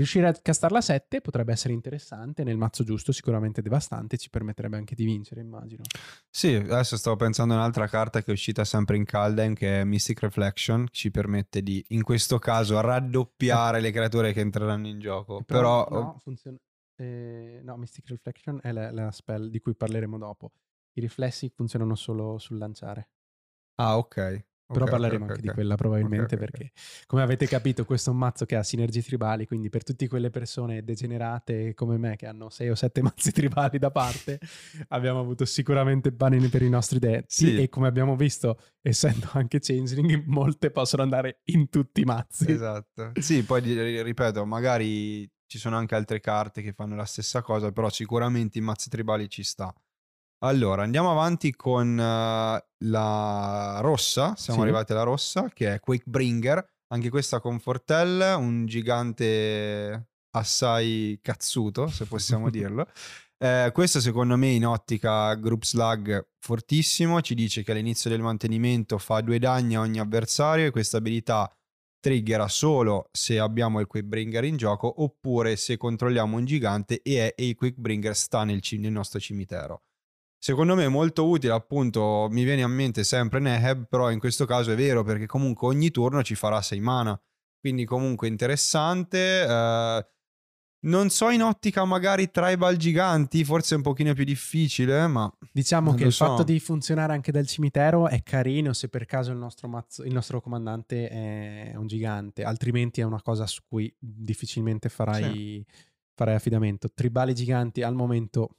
Riuscire a castarla a 7 potrebbe essere interessante, nel mazzo giusto sicuramente devastante, ci permetterebbe anche di vincere immagino. Sì, adesso stavo pensando a un'altra carta che è uscita sempre in Kaldheim che è Mystic Reflection, ci permette di, in questo caso, raddoppiare le creature che entreranno in gioco. Però, no, funziona- eh, no, Mystic Reflection è la, la spell di cui parleremo dopo. I riflessi funzionano solo sul lanciare. Ah, ok. Però Ok, parleremo ok, anche ok. di quella probabilmente perché, come avete capito, questo è un mazzo che ha sinergie tribali, quindi per tutte quelle persone degenerate come me che hanno 6 o 7 mazzi tribali da parte, abbiamo avuto sicuramente bani per i nostri detti Sì. e come abbiamo visto, essendo anche changeling, molte possono andare in tutti i mazzi. Esatto. Sì, poi ripeto, magari ci sono anche altre carte che fanno la stessa cosa, però sicuramente in mazzi tribali ci sta. Allora, andiamo avanti con eh, la rossa, siamo Sì. arrivati alla rossa, che è Quakebringer, anche questa con Fortel, un gigante assai cazzuto, se possiamo dirlo. Eh, questo secondo me in ottica Group Slug fortissimo, ci dice che all'inizio del mantenimento fa due danni a ogni avversario e questa abilità triggera solo se abbiamo il Quickbringer in gioco oppure se controlliamo un gigante e, è, e il Quickbringer sta nel, nel nostro cimitero. Secondo me è molto utile, appunto, mi viene a mente sempre Neheb, però in questo caso è vero perché comunque ogni turno ci farà 6 mana, quindi comunque interessante. eh, non so in ottica magari tribal giganti, forse è un pochino più difficile, ma Diciamo che il so. fatto di funzionare anche dal cimitero è carino se per caso il nostro, mazzo- il nostro comandante è un gigante, altrimenti è una cosa su cui difficilmente farai, farai affidamento. Tribali giganti al momento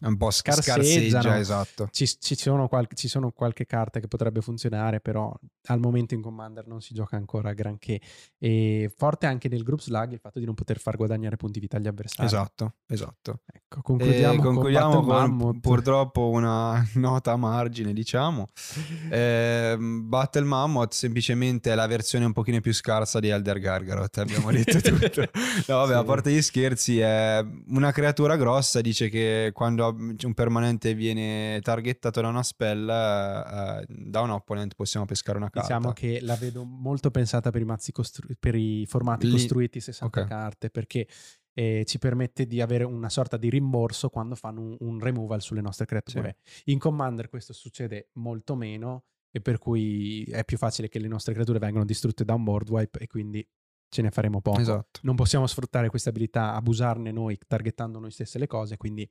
un po' scarseggia, esatto. ci, ci sono qual- ci sono qualche carta che potrebbe funzionare, però al momento in Commander non si gioca ancora granché. E forte anche nel group slug il fatto di non poter far guadagnare punti vita agli avversari. Esatto, esatto. Ecco, concludiamo, E concludiamo con, con, purtroppo una nota a margine, diciamo. Ehm, Battle Mammoth semplicemente è la versione un pochino più scarsa di Elder Gargaroth, abbiamo detto tutto. No, vabbè, a Sì. parte gli scherzi, è una creatura grossa, dice che quando un permanente viene targettato da una spell, eh, da un opponent possiamo pescare una carta. Diciamo che la vedo molto pensata per i mazzi costru- per i formati Lì- costruiti 60 ok. carte perché eh, ci permette di avere una sorta di rimborso quando fanno un, un removal sulle nostre creature. In Commander questo succede molto meno e per cui è più facile che le nostre creature vengano distrutte da un board wipe e quindi ce ne faremo poco. Esatto. Non possiamo sfruttare questa abilità, abusarne noi, targettando noi stesse le cose, quindi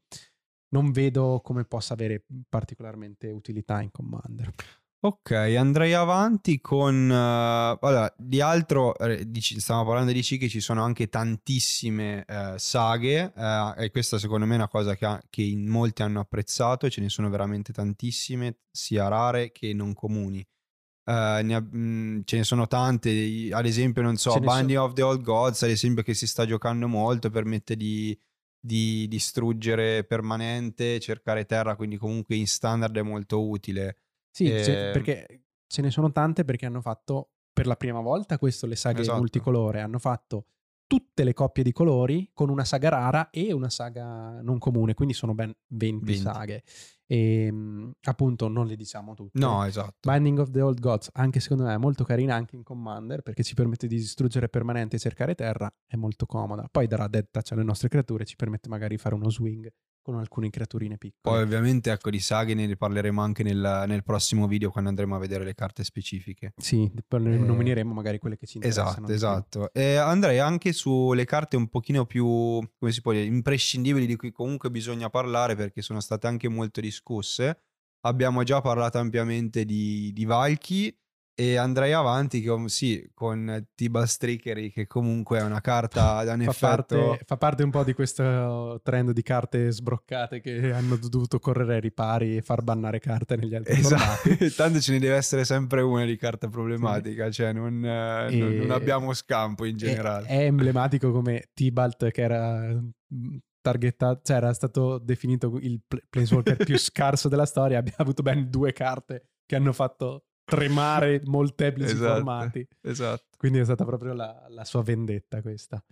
non vedo come possa avere particolarmente utilità in Commander. Ok, andrei avanti con... eh, allora, di altro, eh, dici- stiamo parlando di Ciki, ci sono anche tantissime eh, saghe eh, e questa secondo me è una cosa che, ha- che in molti hanno apprezzato, ce ne sono veramente tantissime, sia rare che non comuni. Eh, ne ha- mh, ce ne sono tante, ad esempio, non so, Binding of the Old Gods, ad esempio, che si sta giocando molto, permette di, di distruggere permanente, cercare terra, quindi comunque in standard è molto utile. Sì, ce- Eh, perché ce ne sono tante perché hanno fatto per la prima volta questo le saghe Esatto. multicolore, hanno fatto tutte le coppie di colori con una saga rara e una saga non comune, quindi sono ben 20, 20. saghe. E mh, appunto non le diciamo tutte. No, esatto. Binding of the Old Gods, anche secondo me è molto carina anche in Commander perché ci permette di distruggere permanente e cercare terra, è molto comoda. Poi darà dead touch alle nostre creature, ci permette magari di fare uno swing con alcune creaturine piccole. Poi ovviamente ecco di saghe ne riparleremo anche nel, nel prossimo video quando andremo a vedere le carte specifiche. Sì, poi Eh, nomineremo magari quelle che ci interessano. Esatto, esatto. E andrei anche sulle carte un pochino più, come si può dire, imprescindibili di cui comunque bisogna parlare perché sono state anche molto discusse. Abbiamo già parlato ampiamente di, di Valky e andrei avanti con, sì, con Tibal Strickery che comunque è una carta da un Fa effetto... parte, fa parte un po' di questo trend di carte sbroccate che hanno dovuto correre ai ripari e far bannare carte negli altri formati. Esatto, tanto ce ne deve essere sempre una di carta problematica, cioè non, eh, non- non E- abbiamo scampo in È- generale. È, emblematico come Tibalt che era mm, targetato, cioè era stato definito il pl- planeswalker più scarso della storia, abbia avuto ben due carte che hanno fatto tremare molteplici Esatto. formati. Esatto. Quindi è stata proprio la, la sua vendetta questa.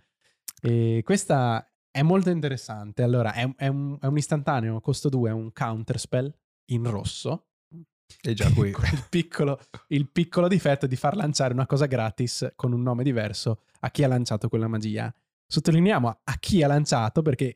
E questa è molto interessante. Allora, è, è un, è un istantaneo, costo 2, è un counterspell in rosso. E già qui. Il, piccolo, il piccolo difetto di far lanciare una cosa gratis con un nome diverso a chi ha lanciato quella magia. Sottolineiamo a chi ha lanciato perché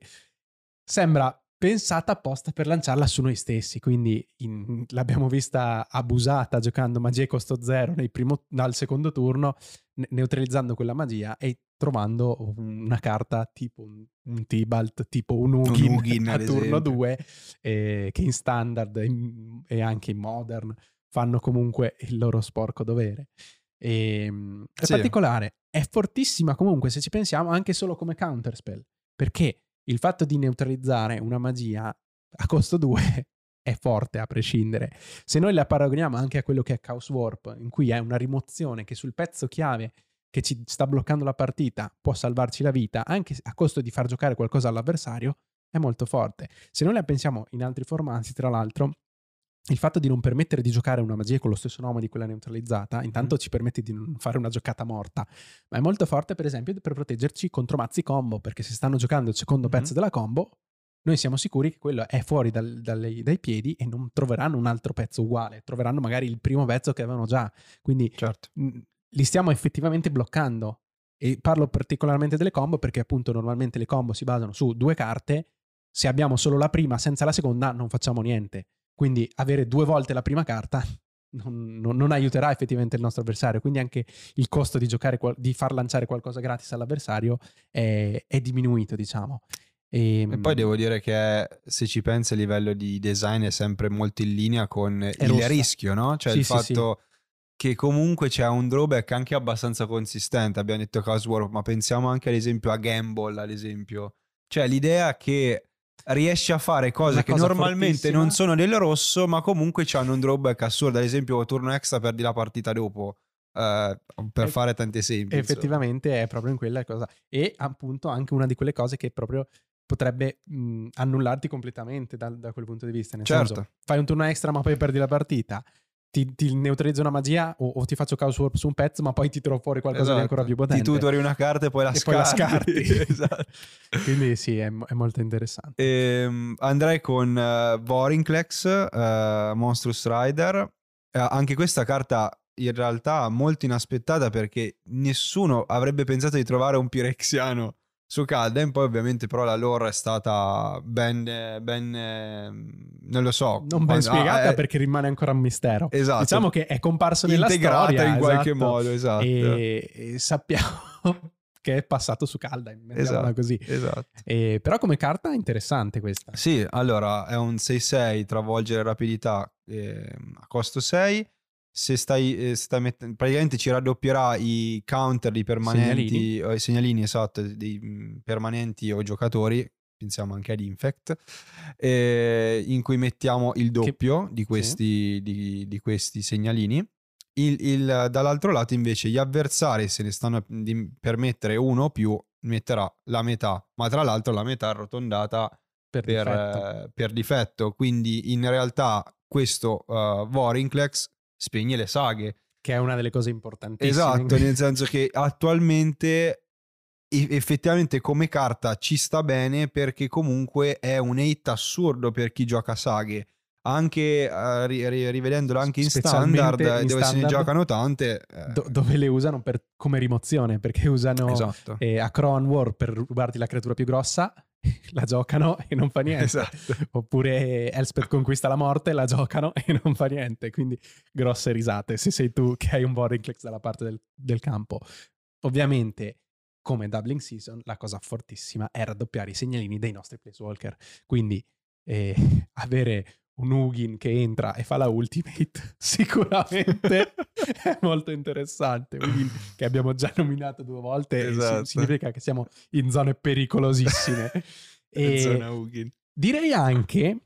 sembra pensata apposta per lanciarla su noi stessi. Quindi in- l'abbiamo vista abusata giocando magie costo zero nel primo, al secondo turno, ne- neutralizzando quella magia e trovando una carta tipo un, un Tibalt, tipo un Ugin, Ugin, a turno esempio. 2 che in standard e in- e anche in modern fanno comunque il loro sporco dovere. E, è Sì. particolare, è fortissima comunque se ci pensiamo anche solo come counterspell, perché il fatto di neutralizzare una magia a costo 2 è forte a prescindere. Se noi la paragoniamo anche a quello che è Chaos Warp, in cui è una rimozione che sul pezzo chiave che ci sta bloccando la partita può salvarci la vita, anche a costo di far giocare qualcosa all'avversario, è molto forte. Se noi la pensiamo in altri formati, tra l'altro, il fatto di non permettere di giocare una magia con lo stesso nome di quella neutralizzata, intanto ci permette di non fare una giocata morta, ma è molto forte, per esempio, per proteggerci contro mazzi combo, perché se stanno giocando il secondo Mhm. pezzo della combo, noi siamo sicuri che quello è fuori dal- dalle- dai piedi e non troveranno un altro pezzo uguale, troveranno magari il primo pezzo che avevano già. Quindi Certo. mh, li stiamo effettivamente bloccando. E parlo particolarmente delle combo perché appunto normalmente le combo si basano su due carte. Se abbiamo solo la prima senza la seconda non facciamo niente. Quindi avere due volte la prima carta non, non- non aiuterà effettivamente il nostro avversario. Quindi anche il costo di, giocare di far lanciare qualcosa gratis all'avversario è, è diminuito, diciamo. E, E poi devo dire che se ci pensi a livello di design è sempre molto in linea con il rossa. rischio, no? Cioè Sì, il sì, fatto che comunque c'è un drawback anche abbastanza consistente. Abbiamo detto Warp, ma pensiamo anche ad esempio a Gamble, ad esempio. Cioè l'idea che riesci a fare cose Una che cosa normalmente fortissima. non sono del rosso, ma comunque hanno un drawback assurdo. Ad esempio, turno extra perdi la partita dopo. eh, per E- fare tanti esempi. insomma. effettivamente è proprio in quella cosa. E appunto anche una di quelle cose che proprio potrebbe mh, annullarti completamente da, da quel punto di vista. Nel Certo. senso, fai un turno extra ma poi perdi la partita. Ti, ti neutralizzo una magia o, o ti faccio Chaos Warp su un pezzo ma poi ti trovo fuori qualcosa di Esatto. ancora più potente. Ti tutori una carta e poi la E poi la scarti. scarti. esatto. Quindi sì, è, è molto interessante. Ehm, andrei con uh, Vorinclex, eh, Monstrous Rider. Eh, anche questa carta in realtà molto inaspettata perché nessuno avrebbe pensato di trovare un Pirexiano su Calden. Poi, ovviamente, però, la lore è stata ben. ben eh, non lo so. Non ben quando- spiegata ah, eh, perché rimane ancora un mistero. Esatto. Diciamo che è comparso nella integrata storia in qualche esatto. modo, esatto. E, e sappiamo che è passato su mettiamola Esatto. così. Esatto. E, però come carta è interessante questa. Sì, allora è un 6-6 travolgere rapidità eh, a costo 6. Se stai, eh, stai mettendo, praticamente ci raddoppierà i counter di permanenti, Segnalini. i segnalini esatto, dei mm, permanenti o giocatori. Pensiamo anche ad Infect, eh, in cui mettiamo il doppio di, questi, di, di questi segnalini. Il- il- dall'altro lato, invece, gli avversari, se ne stanno di permettere uno o più, metterà la metà, ma tra l'altro la metà arrotondata Per, per, difetto. eh, per difetto. Quindi in realtà questo uh, Vorinclex spegne le saghe. che è una delle cose importantissime. Esatto, nel senso che attualmente effettivamente come carta ci sta bene perché comunque è un hate assurdo per chi gioca saghe. anche eh, ri- ri- rivedendolo anche in standard, in dove se ne standard, giocano tante. eh, do- dove le usano per- come rimozione, perché usano esatto. eh, a Crown War per rubarti la creatura più grossa, la giocano e non fa niente. Esatto. Oppure Elspeth conquista la morte, la giocano e non fa niente. Quindi grosse risate se sei tu che hai un Vorinclex dalla parte del, del campo. Ovviamente, come Doubling Season, la cosa fortissima è raddoppiare i segnalini dei nostri Placewalker. Quindi eh, avere un Ugin che entra e fa la ultimate sicuramente è molto interessante. Ugin che abbiamo già nominato due volte Esatto. significa che siamo in zone pericolosissime. e Zona Ugin. direi anche,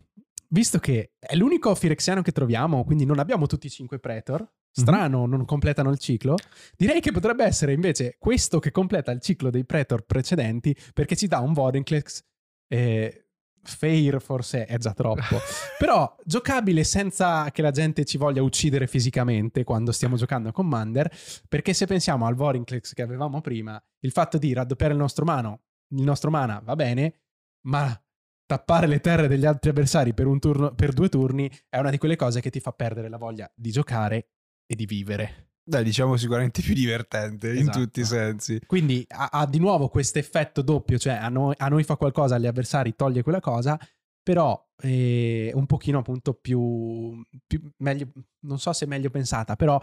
visto che è l'unico Firexiano che troviamo, quindi non abbiamo tutti i cinque Pretor, strano, non completano il ciclo, direi che potrebbe essere invece questo che completa il ciclo dei Pretor precedenti perché ci dà un Vorinclex eh, Fair forse è già troppo, però giocabile senza che la gente ci voglia uccidere fisicamente quando stiamo giocando a Commander, perché se pensiamo al Vorinclex che avevamo prima, il fatto di raddoppiare il nostro mano, il nostro mana va bene, ma tappare le terre degli altri avversari per, un turno, per due turni è una di quelle cose che ti fa perdere la voglia di giocare e di vivere. Dai, diciamo sicuramente più divertente in Esatto. tutti i sensi. Quindi ha, ha di nuovo questo effetto doppio, cioè a noi, a noi fa qualcosa, agli avversari toglie quella cosa, però è un pochino appunto più, più meglio, non so se meglio pensata, però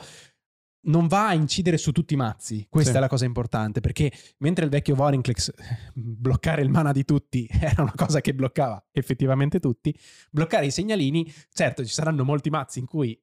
non va a incidere su tutti i mazzi, questa Sì. è la cosa importante, perché mentre il vecchio Vorinclex eh, bloccare il mana di tutti era una cosa che bloccava effettivamente tutti, bloccare i segnalini, certo ci saranno molti mazzi in cui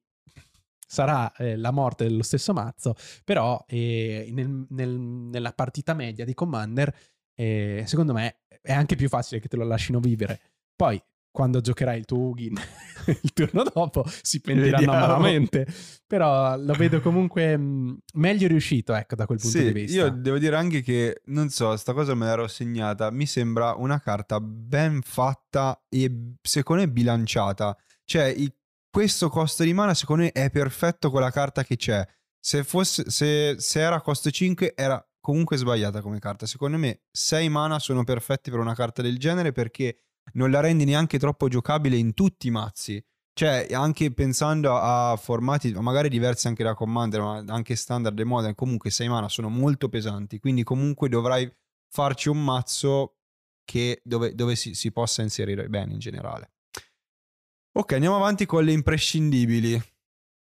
sarà eh, la morte dello stesso mazzo, però eh, nel- nel- nella partita media di Commander, eh, secondo me è anche più facile che te lo lasciino vivere. Poi, quando giocherai il tuo Ugin il turno dopo, si pentiranno amaramente. Però lo vedo comunque mh, meglio riuscito, ecco, da quel punto Sì, di vista. io devo dire anche che, non so, sta cosa me l'ero segnata, mi sembra una carta ben fatta e secondo me bilanciata. Cioè, i- questo costo di mana secondo me è perfetto con la carta che c'è. Se, fosse, se, se era costo 5 era comunque sbagliata come carta. Secondo me 6 mana sono perfetti per una carta del genere perché non la rendi neanche troppo giocabile in tutti i mazzi. Cioè, anche pensando a formati magari diversi anche da Commander, ma anche standard e modern, comunque 6 mana sono molto pesanti, quindi comunque dovrai farci un mazzo che, dove, dove si, si possa inserire bene in generale. Ok, andiamo avanti con le imprescindibili.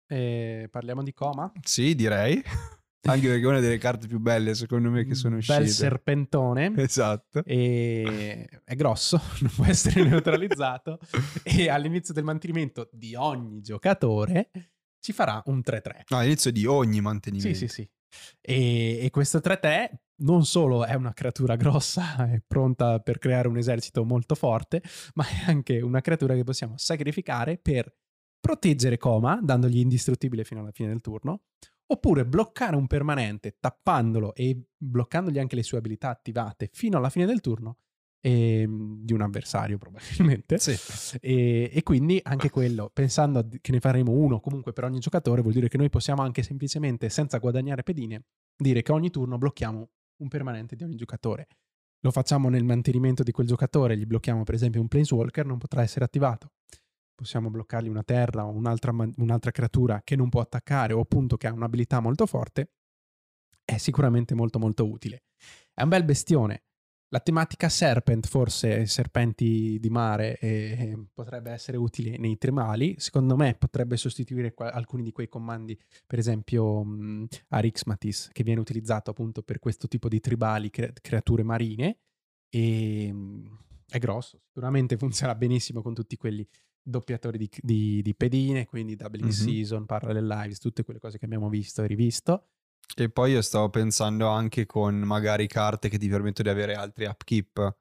Eh, parliamo di Coma. Sì, direi. Anche perché è una delle carte più belle, secondo me, che sono uscite. Bel serpentone. Esatto. e è grosso, non può essere neutralizzato e all'inizio del mantenimento di ogni giocatore ci farà un 3-3. No, all'inizio di ogni Sì, mantenimento. sì, sì. E, e questo 3-3 non solo è una creatura grossa e pronta per creare un esercito molto forte, ma è anche una creatura che possiamo sacrificare per proteggere Coma, dandogli indistruttibile fino alla fine del turno, oppure bloccare un permanente tappandolo e bloccandogli anche le sue abilità attivate fino alla fine del turno ehm, di un avversario probabilmente. Sì. E, e quindi anche quello, pensando che ne faremo uno comunque per ogni giocatore, vuol dire che noi possiamo anche semplicemente, senza guadagnare pedine, dire che ogni turno blocchiamo un permanente di ogni giocatore. Lo facciamo nel mantenimento di quel giocatore, gli blocchiamo per esempio un Planeswalker, non potrà essere attivato. Possiamo bloccargli una terra o un'altra, un'altra creatura che non può attaccare o appunto che ha un'abilità molto forte. È sicuramente molto molto utile. È un bel bestione. La tematica Serpent, forse serpenti di mare, eh, potrebbe essere utile nei tremali. Secondo me potrebbe sostituire qua- alcuni di quei comandi, per esempio mh, Arixmatis, che viene utilizzato appunto per questo tipo di tribali, cre- creature marine. E mh, è grosso, sicuramente funziona benissimo con tutti quelli doppiatori di, di- di pedine, quindi Doubling Mhm. Season, Parallel Lives, tutte quelle cose che abbiamo visto e rivisto. E poi io stavo pensando anche con magari carte che ti permettono di avere altri upkeep.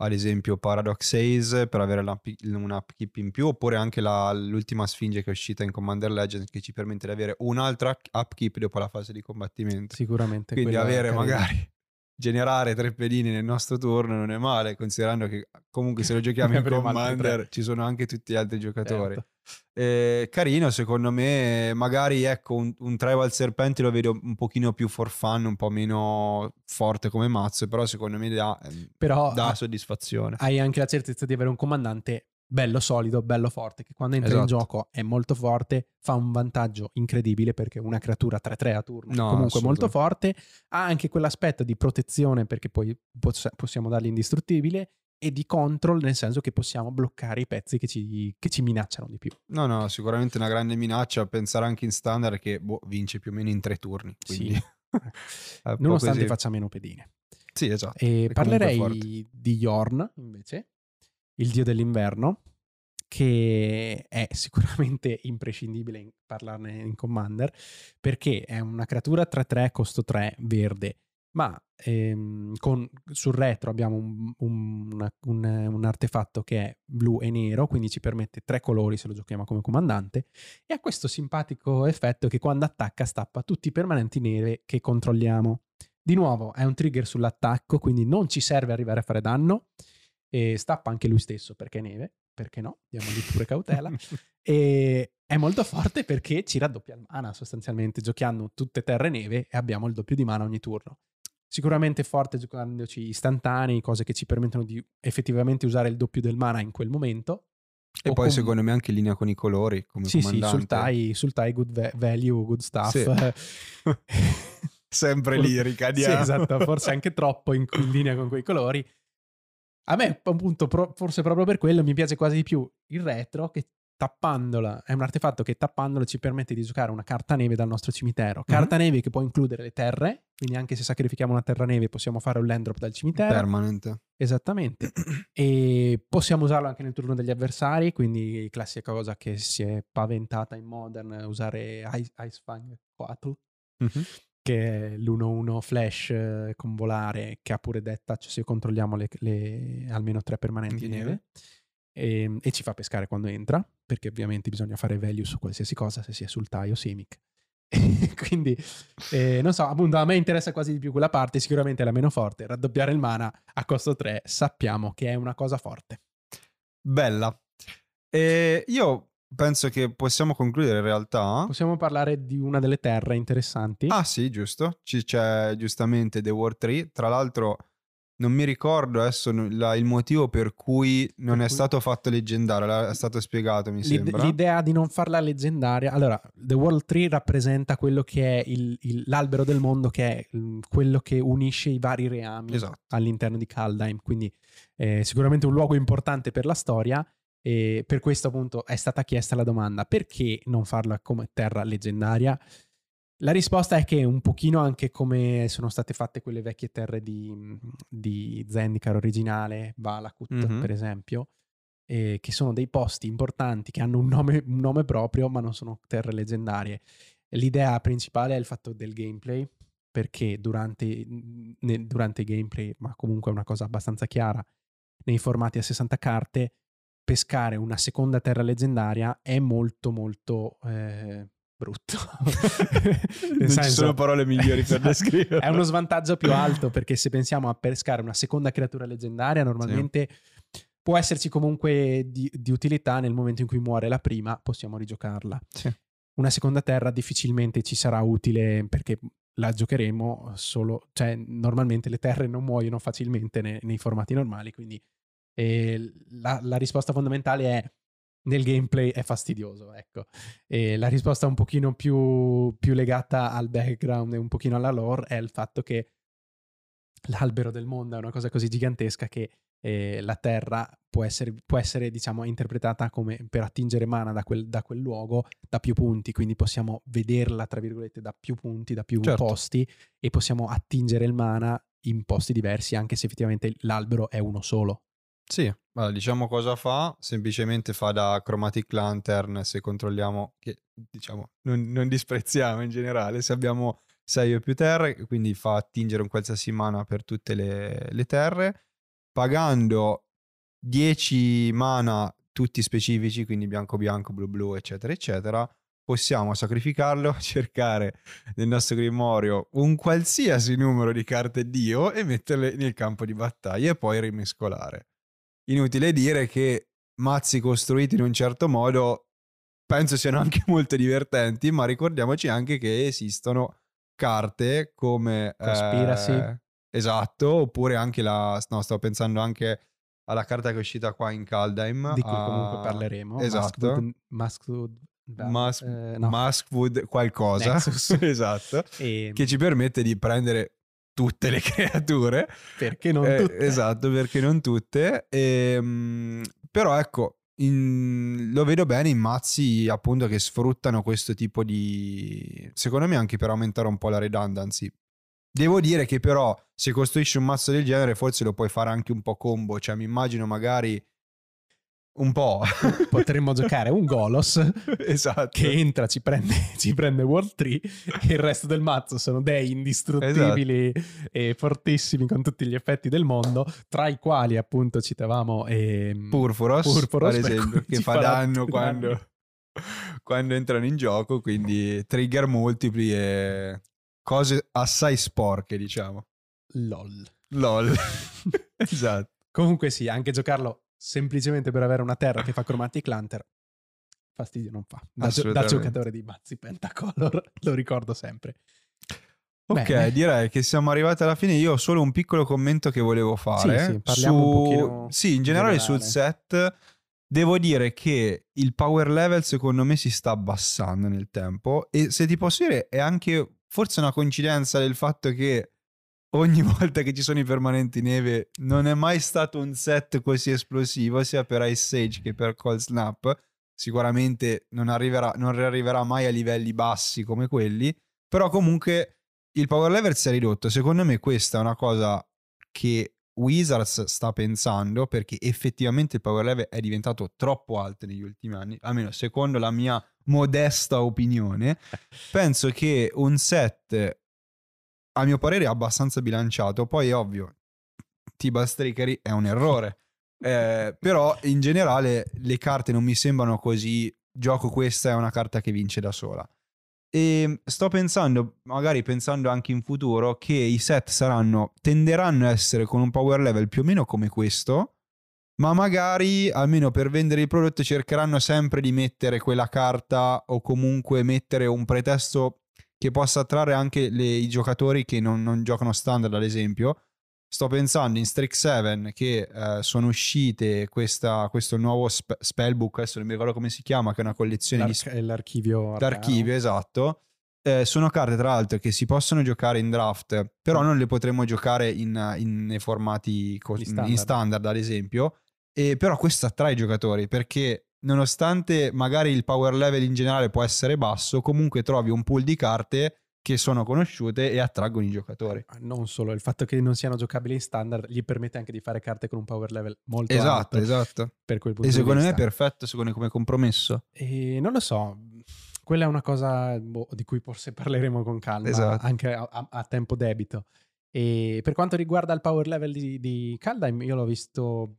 Ad esempio Paradox Ace per avere un upkeep in più, oppure anche la- l'ultima sfinge che è uscita in Commander Legends che ci permette di avere un'altra upkeep dopo la fase di combattimento. Sicuramente. Quindi avere magari generare tre pedini nel nostro turno non è male, considerando che comunque se lo giochiamo in Commander ci sono anche tutti gli altri giocatori. Certo. Eh, carino secondo me, magari ecco un, un Tribal Serpenti lo vedo un pochino più for fun, un po' meno forte come mazzo, però secondo me dà, ehm, Però dà soddisfazione. hai anche la certezza di avere un comandante bello solido, bello forte, che quando entra in Esatto. gioco è molto forte, fa un vantaggio incredibile perché una creatura 3-3 a turno No, comunque molto forte, ha anche quell'aspetto di protezione perché poi poss- possiamo dargli indistruttibile e di control nel senso che possiamo bloccare i pezzi che ci, che ci minacciano di più. No, no, sicuramente una grande minaccia. Pensare anche in standard che boh, vince più o meno in tre turni. Quindi Sì. un po' Nonostante faccia meno pedine. Sì, esatto. E parlerei di Yorn, invece, il dio dell'inverno, che è sicuramente imprescindibile in- parlarne in Commander, perché è una creatura 3-3, costo 3, verde, ma ehm, con- sul retro abbiamo un, un- un- un artefatto che è blu e nero, quindi ci permette tre colori se lo giochiamo come comandante, e ha questo simpatico effetto che quando attacca stappa tutti i permanenti nere che controlliamo. Di nuovo è un trigger sull'attacco, quindi non ci serve arrivare a fare danno. E stappa anche lui stesso perché è neve, perché no? Diamogli pure cautela. e è molto forte perché ci raddoppia il mana sostanzialmente, giocando tutte terre neve e abbiamo il doppio di mana ogni turno. Sicuramente forte giocandoci istantanei, cose che ci permettono di effettivamente usare il doppio del mana in quel momento. E poi com- secondo me anche in linea con i colori come Sì, sì, comandante. sul TIE, sul TIE good va- value, good stuff. Sì. Sempre lì Sì, ricadiamo. esatto, forse anche troppo in, in linea con quei colori. A me, appunto, pro- forse proprio per quello mi piace quasi di più il retro che tappandola, è un artefatto che tappandolo ci permette di giocare una carta neve dal nostro cimitero. Carta neve che può includere le terre, quindi anche se sacrifichiamo una terra neve possiamo fare un land drop dal cimitero. Permanent. Esattamente. e possiamo usarlo anche nel turno degli avversari, quindi classica cosa che si è paventata in Modern, usare Ice, Icefang Coatl Mhm. che è l'1-1 flash eh, con volare che ha pure death touch se controlliamo le, le- almeno tre permanenti di neve. neve e, e ci fa pescare quando entra perché ovviamente bisogna fare value su qualsiasi cosa se sia sul TIE o Simic quindi eh, non so appunto a me interessa quasi di più quella parte sicuramente è la meno forte raddoppiare il mana a costo 3 sappiamo che è una cosa forte Bella. E io penso che possiamo concludere in realtà. possiamo parlare di una delle terre interessanti Ah sì, giusto. Ci- c'è giustamente The War 3. Tra l'altro non mi ricordo adesso la- il motivo per cui non Per è cui- stato fatto leggendario, è stato spiegato mi L'ide- sembra. L'idea di non farla leggendaria. Allora, The World Tree rappresenta quello che è il- il- l'albero del mondo, che è mm, quello che unisce i vari reami Esatto. all'interno di Kaldheim. Quindi, eh, sicuramente un luogo importante per la storia. E per questo, appunto, è stata chiesta la domanda: perché non farla come terra leggendaria? La risposta è che un pochino anche come sono state fatte quelle vecchie terre di, di Zendikar originale, Valakut Mhm. per esempio, eh, che sono dei posti importanti che hanno un nome, un nome proprio ma non sono terre leggendarie. L'idea principale è il fatto del gameplay, perché durante, ne- durante gameplay, ma comunque è una cosa abbastanza chiara, nei formati a 60 carte, pescare una seconda terra leggendaria è molto molto eh, brutto. Non ci senso- sono parole migliori per descriverlo. È uno svantaggio più alto perché se pensiamo a pescare una seconda creatura leggendaria, normalmente può esserci comunque di, di utilità nel momento in cui muore la prima, possiamo rigiocarla. Sì. Una seconda terra difficilmente ci sarà utile perché la giocheremo solo, cioè normalmente le terre non muoiono facilmente ne- nei formati normali, quindi eh, la, la risposta fondamentale è nel gameplay è fastidioso, ecco. E la risposta un pochino più, più legata al background e un pochino alla lore è il fatto che l'albero del mondo è una cosa così gigantesca che eh, la Terra può essere, può essere, diciamo, interpretata come per attingere mana da quel, da quel luogo da più punti, quindi possiamo vederla, tra virgolette, da più punti, da più Certo. posti e possiamo attingere il mana in posti diversi, anche se effettivamente l'albero è uno solo. Sì, allora, diciamo cosa fa, semplicemente fa da Chromatic Lantern se controlliamo, che diciamo non, non disprezziamo in generale, se abbiamo 6 o più terre, quindi fa attingere un qualsiasi mana per tutte le, le terre, pagando 10 mana tutti specifici, quindi bianco bianco, blu blu, eccetera, eccetera, possiamo sacrificarlo, cercare nel nostro grimorio un qualsiasi numero di carte Dio e metterle nel campo di battaglia e poi rimescolare. Inutile dire che mazzi costruiti in un certo modo penso siano anche molto divertenti, ma ricordiamoci anche che esistono carte come Conspiracy. eh, esatto, oppure anche la no, stavo pensando anche alla carta che è uscita qua in Kaldheim. Di cui a- comunque parleremo. Esatto. Maskwood, Mas- eh, no. Maskwood qualcosa. Esatto. E Che ci permette di prendere tutte le creature. perché non Eh, tutte? Esatto, perché non tutte. Ehm, però ecco, in- lo vedo bene in mazzi appunto che sfruttano questo tipo di... Secondo me anche per aumentare un po' la redundancy. Devo dire che però se costruisci un mazzo del genere forse lo puoi fare anche un po' combo, cioè mi immagino magari un po'. Potremmo giocare un Golos esatto. che entra, ci prende, ci prende World 3 e il resto del mazzo sono dei indistruttibili Esatto. e fortissimi con tutti gli effetti del mondo, tra i quali appunto citavamo ehm, Purpuros, Purpuros, per esempio, che fa danno quando, danni. quando entrano in gioco, quindi trigger multipli e cose assai sporche, diciamo. LOL. LOL. esatto. Comunque sì, anche giocarlo semplicemente per avere una terra che fa Chromatic Lantern fastidio non fa. Da, da giocatore di mazzi Pentacolor, lo ricordo sempre. Ok, Bene. direi che siamo arrivati alla fine. Io ho solo un piccolo commento che volevo fare. Sì, sì, parliamo un pochino Sì, in generale, in sul generale. set. Devo dire che il power level secondo me si sta abbassando nel tempo e se ti posso dire è anche forse una coincidenza del fatto che ogni volta che ci sono i permanenti neve non è mai stato un set così esplosivo sia per Ice Age che per Cold Snap. Sicuramente non arriverà, non arriverà mai a livelli bassi come quelli, però comunque il power level si è ridotto. Secondo me questa è una cosa che Wizards sta pensando perché effettivamente il power level è diventato troppo alto negli ultimi anni, almeno secondo la mia modesta opinione. Penso che un set, a mio parere, abbastanza bilanciato, poi è ovvio, Tibal Trickery è un errore. Eh, però in generale le carte non mi sembrano così gioco questa è una carta che vince da sola e sto pensando magari pensando anche in futuro che i set saranno tenderanno a essere con un power level più o meno come questo ma magari almeno per vendere il prodotto cercheranno sempre di mettere quella carta o comunque mettere un pretesto che possa attrarre anche le- i giocatori che non, non giocano standard ad esempio Sto pensando in Strix 7 che eh, sono uscite questa- questo nuovo spe- spellbook, adesso non mi ricordo come si chiama, che è una collezione di L'arc- l'archivio arcano. d'archivio, esatto. Eh, sono carte tra l'altro che si possono giocare in draft, però non le potremo giocare in, in- nei formati co- Gli in standard. standard, ad esempio. E però questo attrae i giocatori perché nonostante magari il power level in generale può essere basso, comunque trovi un pool di carte che sono conosciute e attraggono i giocatori. Non solo, il fatto che non siano giocabili in standard gli permette anche di fare carte con un power level molto Esatto, alto esatto. punto E secondo me è perfetto secondo me, come compromesso. E non lo so, quella è una cosa boh, di cui forse parleremo con calma, Esatto. anche a, a- a tempo debito. E per quanto riguarda il power level di, di Kaldheim, io l'ho visto,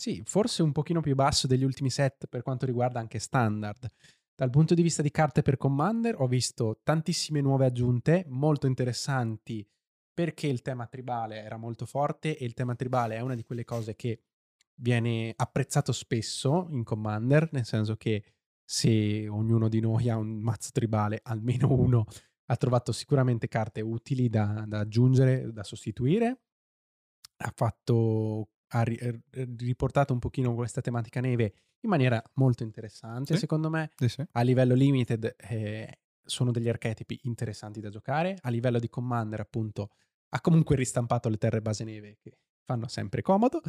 sì, forse un pochino più basso degli ultimi set per quanto riguarda anche standard. Dal punto di vista di carte per Commander ho visto tantissime nuove aggiunte, molto interessanti, perché il tema tribale era molto forte e il tema tribale è una di quelle cose che viene apprezzato spesso in Commander, nel senso che se ognuno di noi ha un mazzo tribale, almeno uno ha trovato sicuramente carte utili da, da aggiungere, da sostituire. Ha fatto ha ri- eh, riportato un pochino questa tematica neve in maniera molto interessante, Sì. secondo me. Sì, sì. A livello limited eh, sono degli archetipi interessanti da giocare. A livello di commander, appunto, ha comunque ristampato le terre base neve che fanno sempre comodo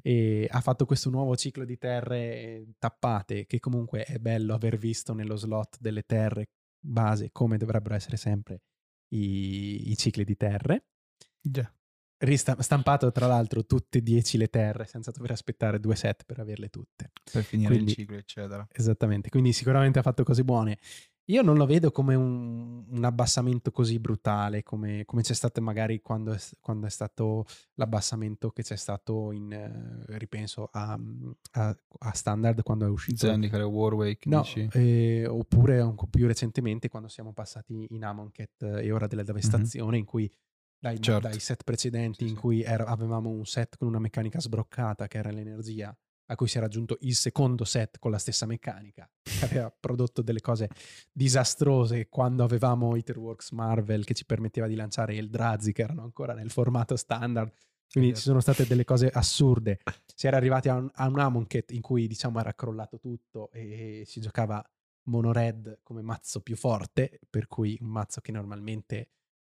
e ha fatto questo nuovo ciclo di terre eh, tappate che comunque è bello aver visto nello slot delle terre base come dovrebbero essere sempre i, i cicli di terre. Già. Rista- stampato tra l'altro tutte e 10 le terre senza dover aspettare due set per averle tutte. Per finire Quindi- il ciclo, eccetera. Esattamente, quindi sicuramente ha fatto cose buone. Io non lo vedo come un, un abbassamento così brutale come, come c'è stato magari quando è, quando è stato l'abbassamento che c'è stato in, eh, ripenso a, a- a Standard quando è uscito. Zendikar e Warwake, No, eh, oppure un più recentemente quando siamo passati in Amonkhet e ora della devestazione in cui dai. Certo. dai set precedenti in cui era- avevamo un set con una meccanica sbroccata che era l'energia a cui si era aggiunto il secondo set con la stessa meccanica che aveva prodotto delle cose disastrose quando avevamo Etherworks Marvel che ci permetteva di lanciare il Drazi che erano ancora nel formato standard Quindi Vero. ci sono state delle cose assurde. Si era arrivati a un, a un Amonkhet in cui diciamo era crollato tutto e si giocava mono red come mazzo più forte, per cui un mazzo che normalmente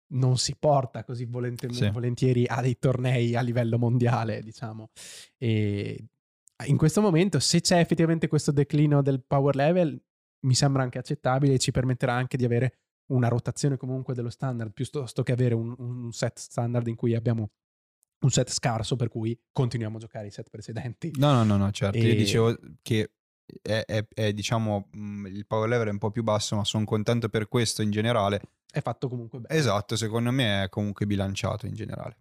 non si porta così volente- Sì. volentieri a dei tornei a livello mondiale, diciamo. E in questo momento, se c'è effettivamente questo declino del power level, mi sembra anche accettabile e ci permetterà anche di avere una rotazione comunque dello standard, piuttosto che avere un, un set standard in cui abbiamo un set scarso, per cui continuiamo a giocare i set precedenti. No, no, no, no, certo. Io E- dicevo che è, è- è, diciamo mh, il power level è un po' più basso, ma sono contento per questo in generale. È fatto comunque bene. Esatto, secondo me è comunque bilanciato in generale.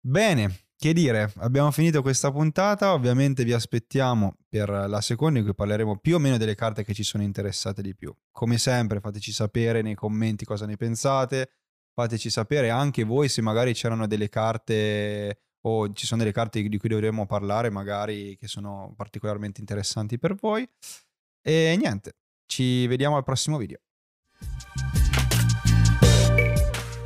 Bene, che dire, abbiamo finito questa puntata, ovviamente vi aspettiamo per la seconda in cui parleremo più o meno delle carte che ci sono interessate di più. Come sempre fateci sapere nei commenti cosa ne pensate, fateci sapere anche voi se magari c'erano delle carte o ci sono delle carte di cui dovremmo parlare magari che sono particolarmente interessanti per voi. E niente, ci vediamo al prossimo video.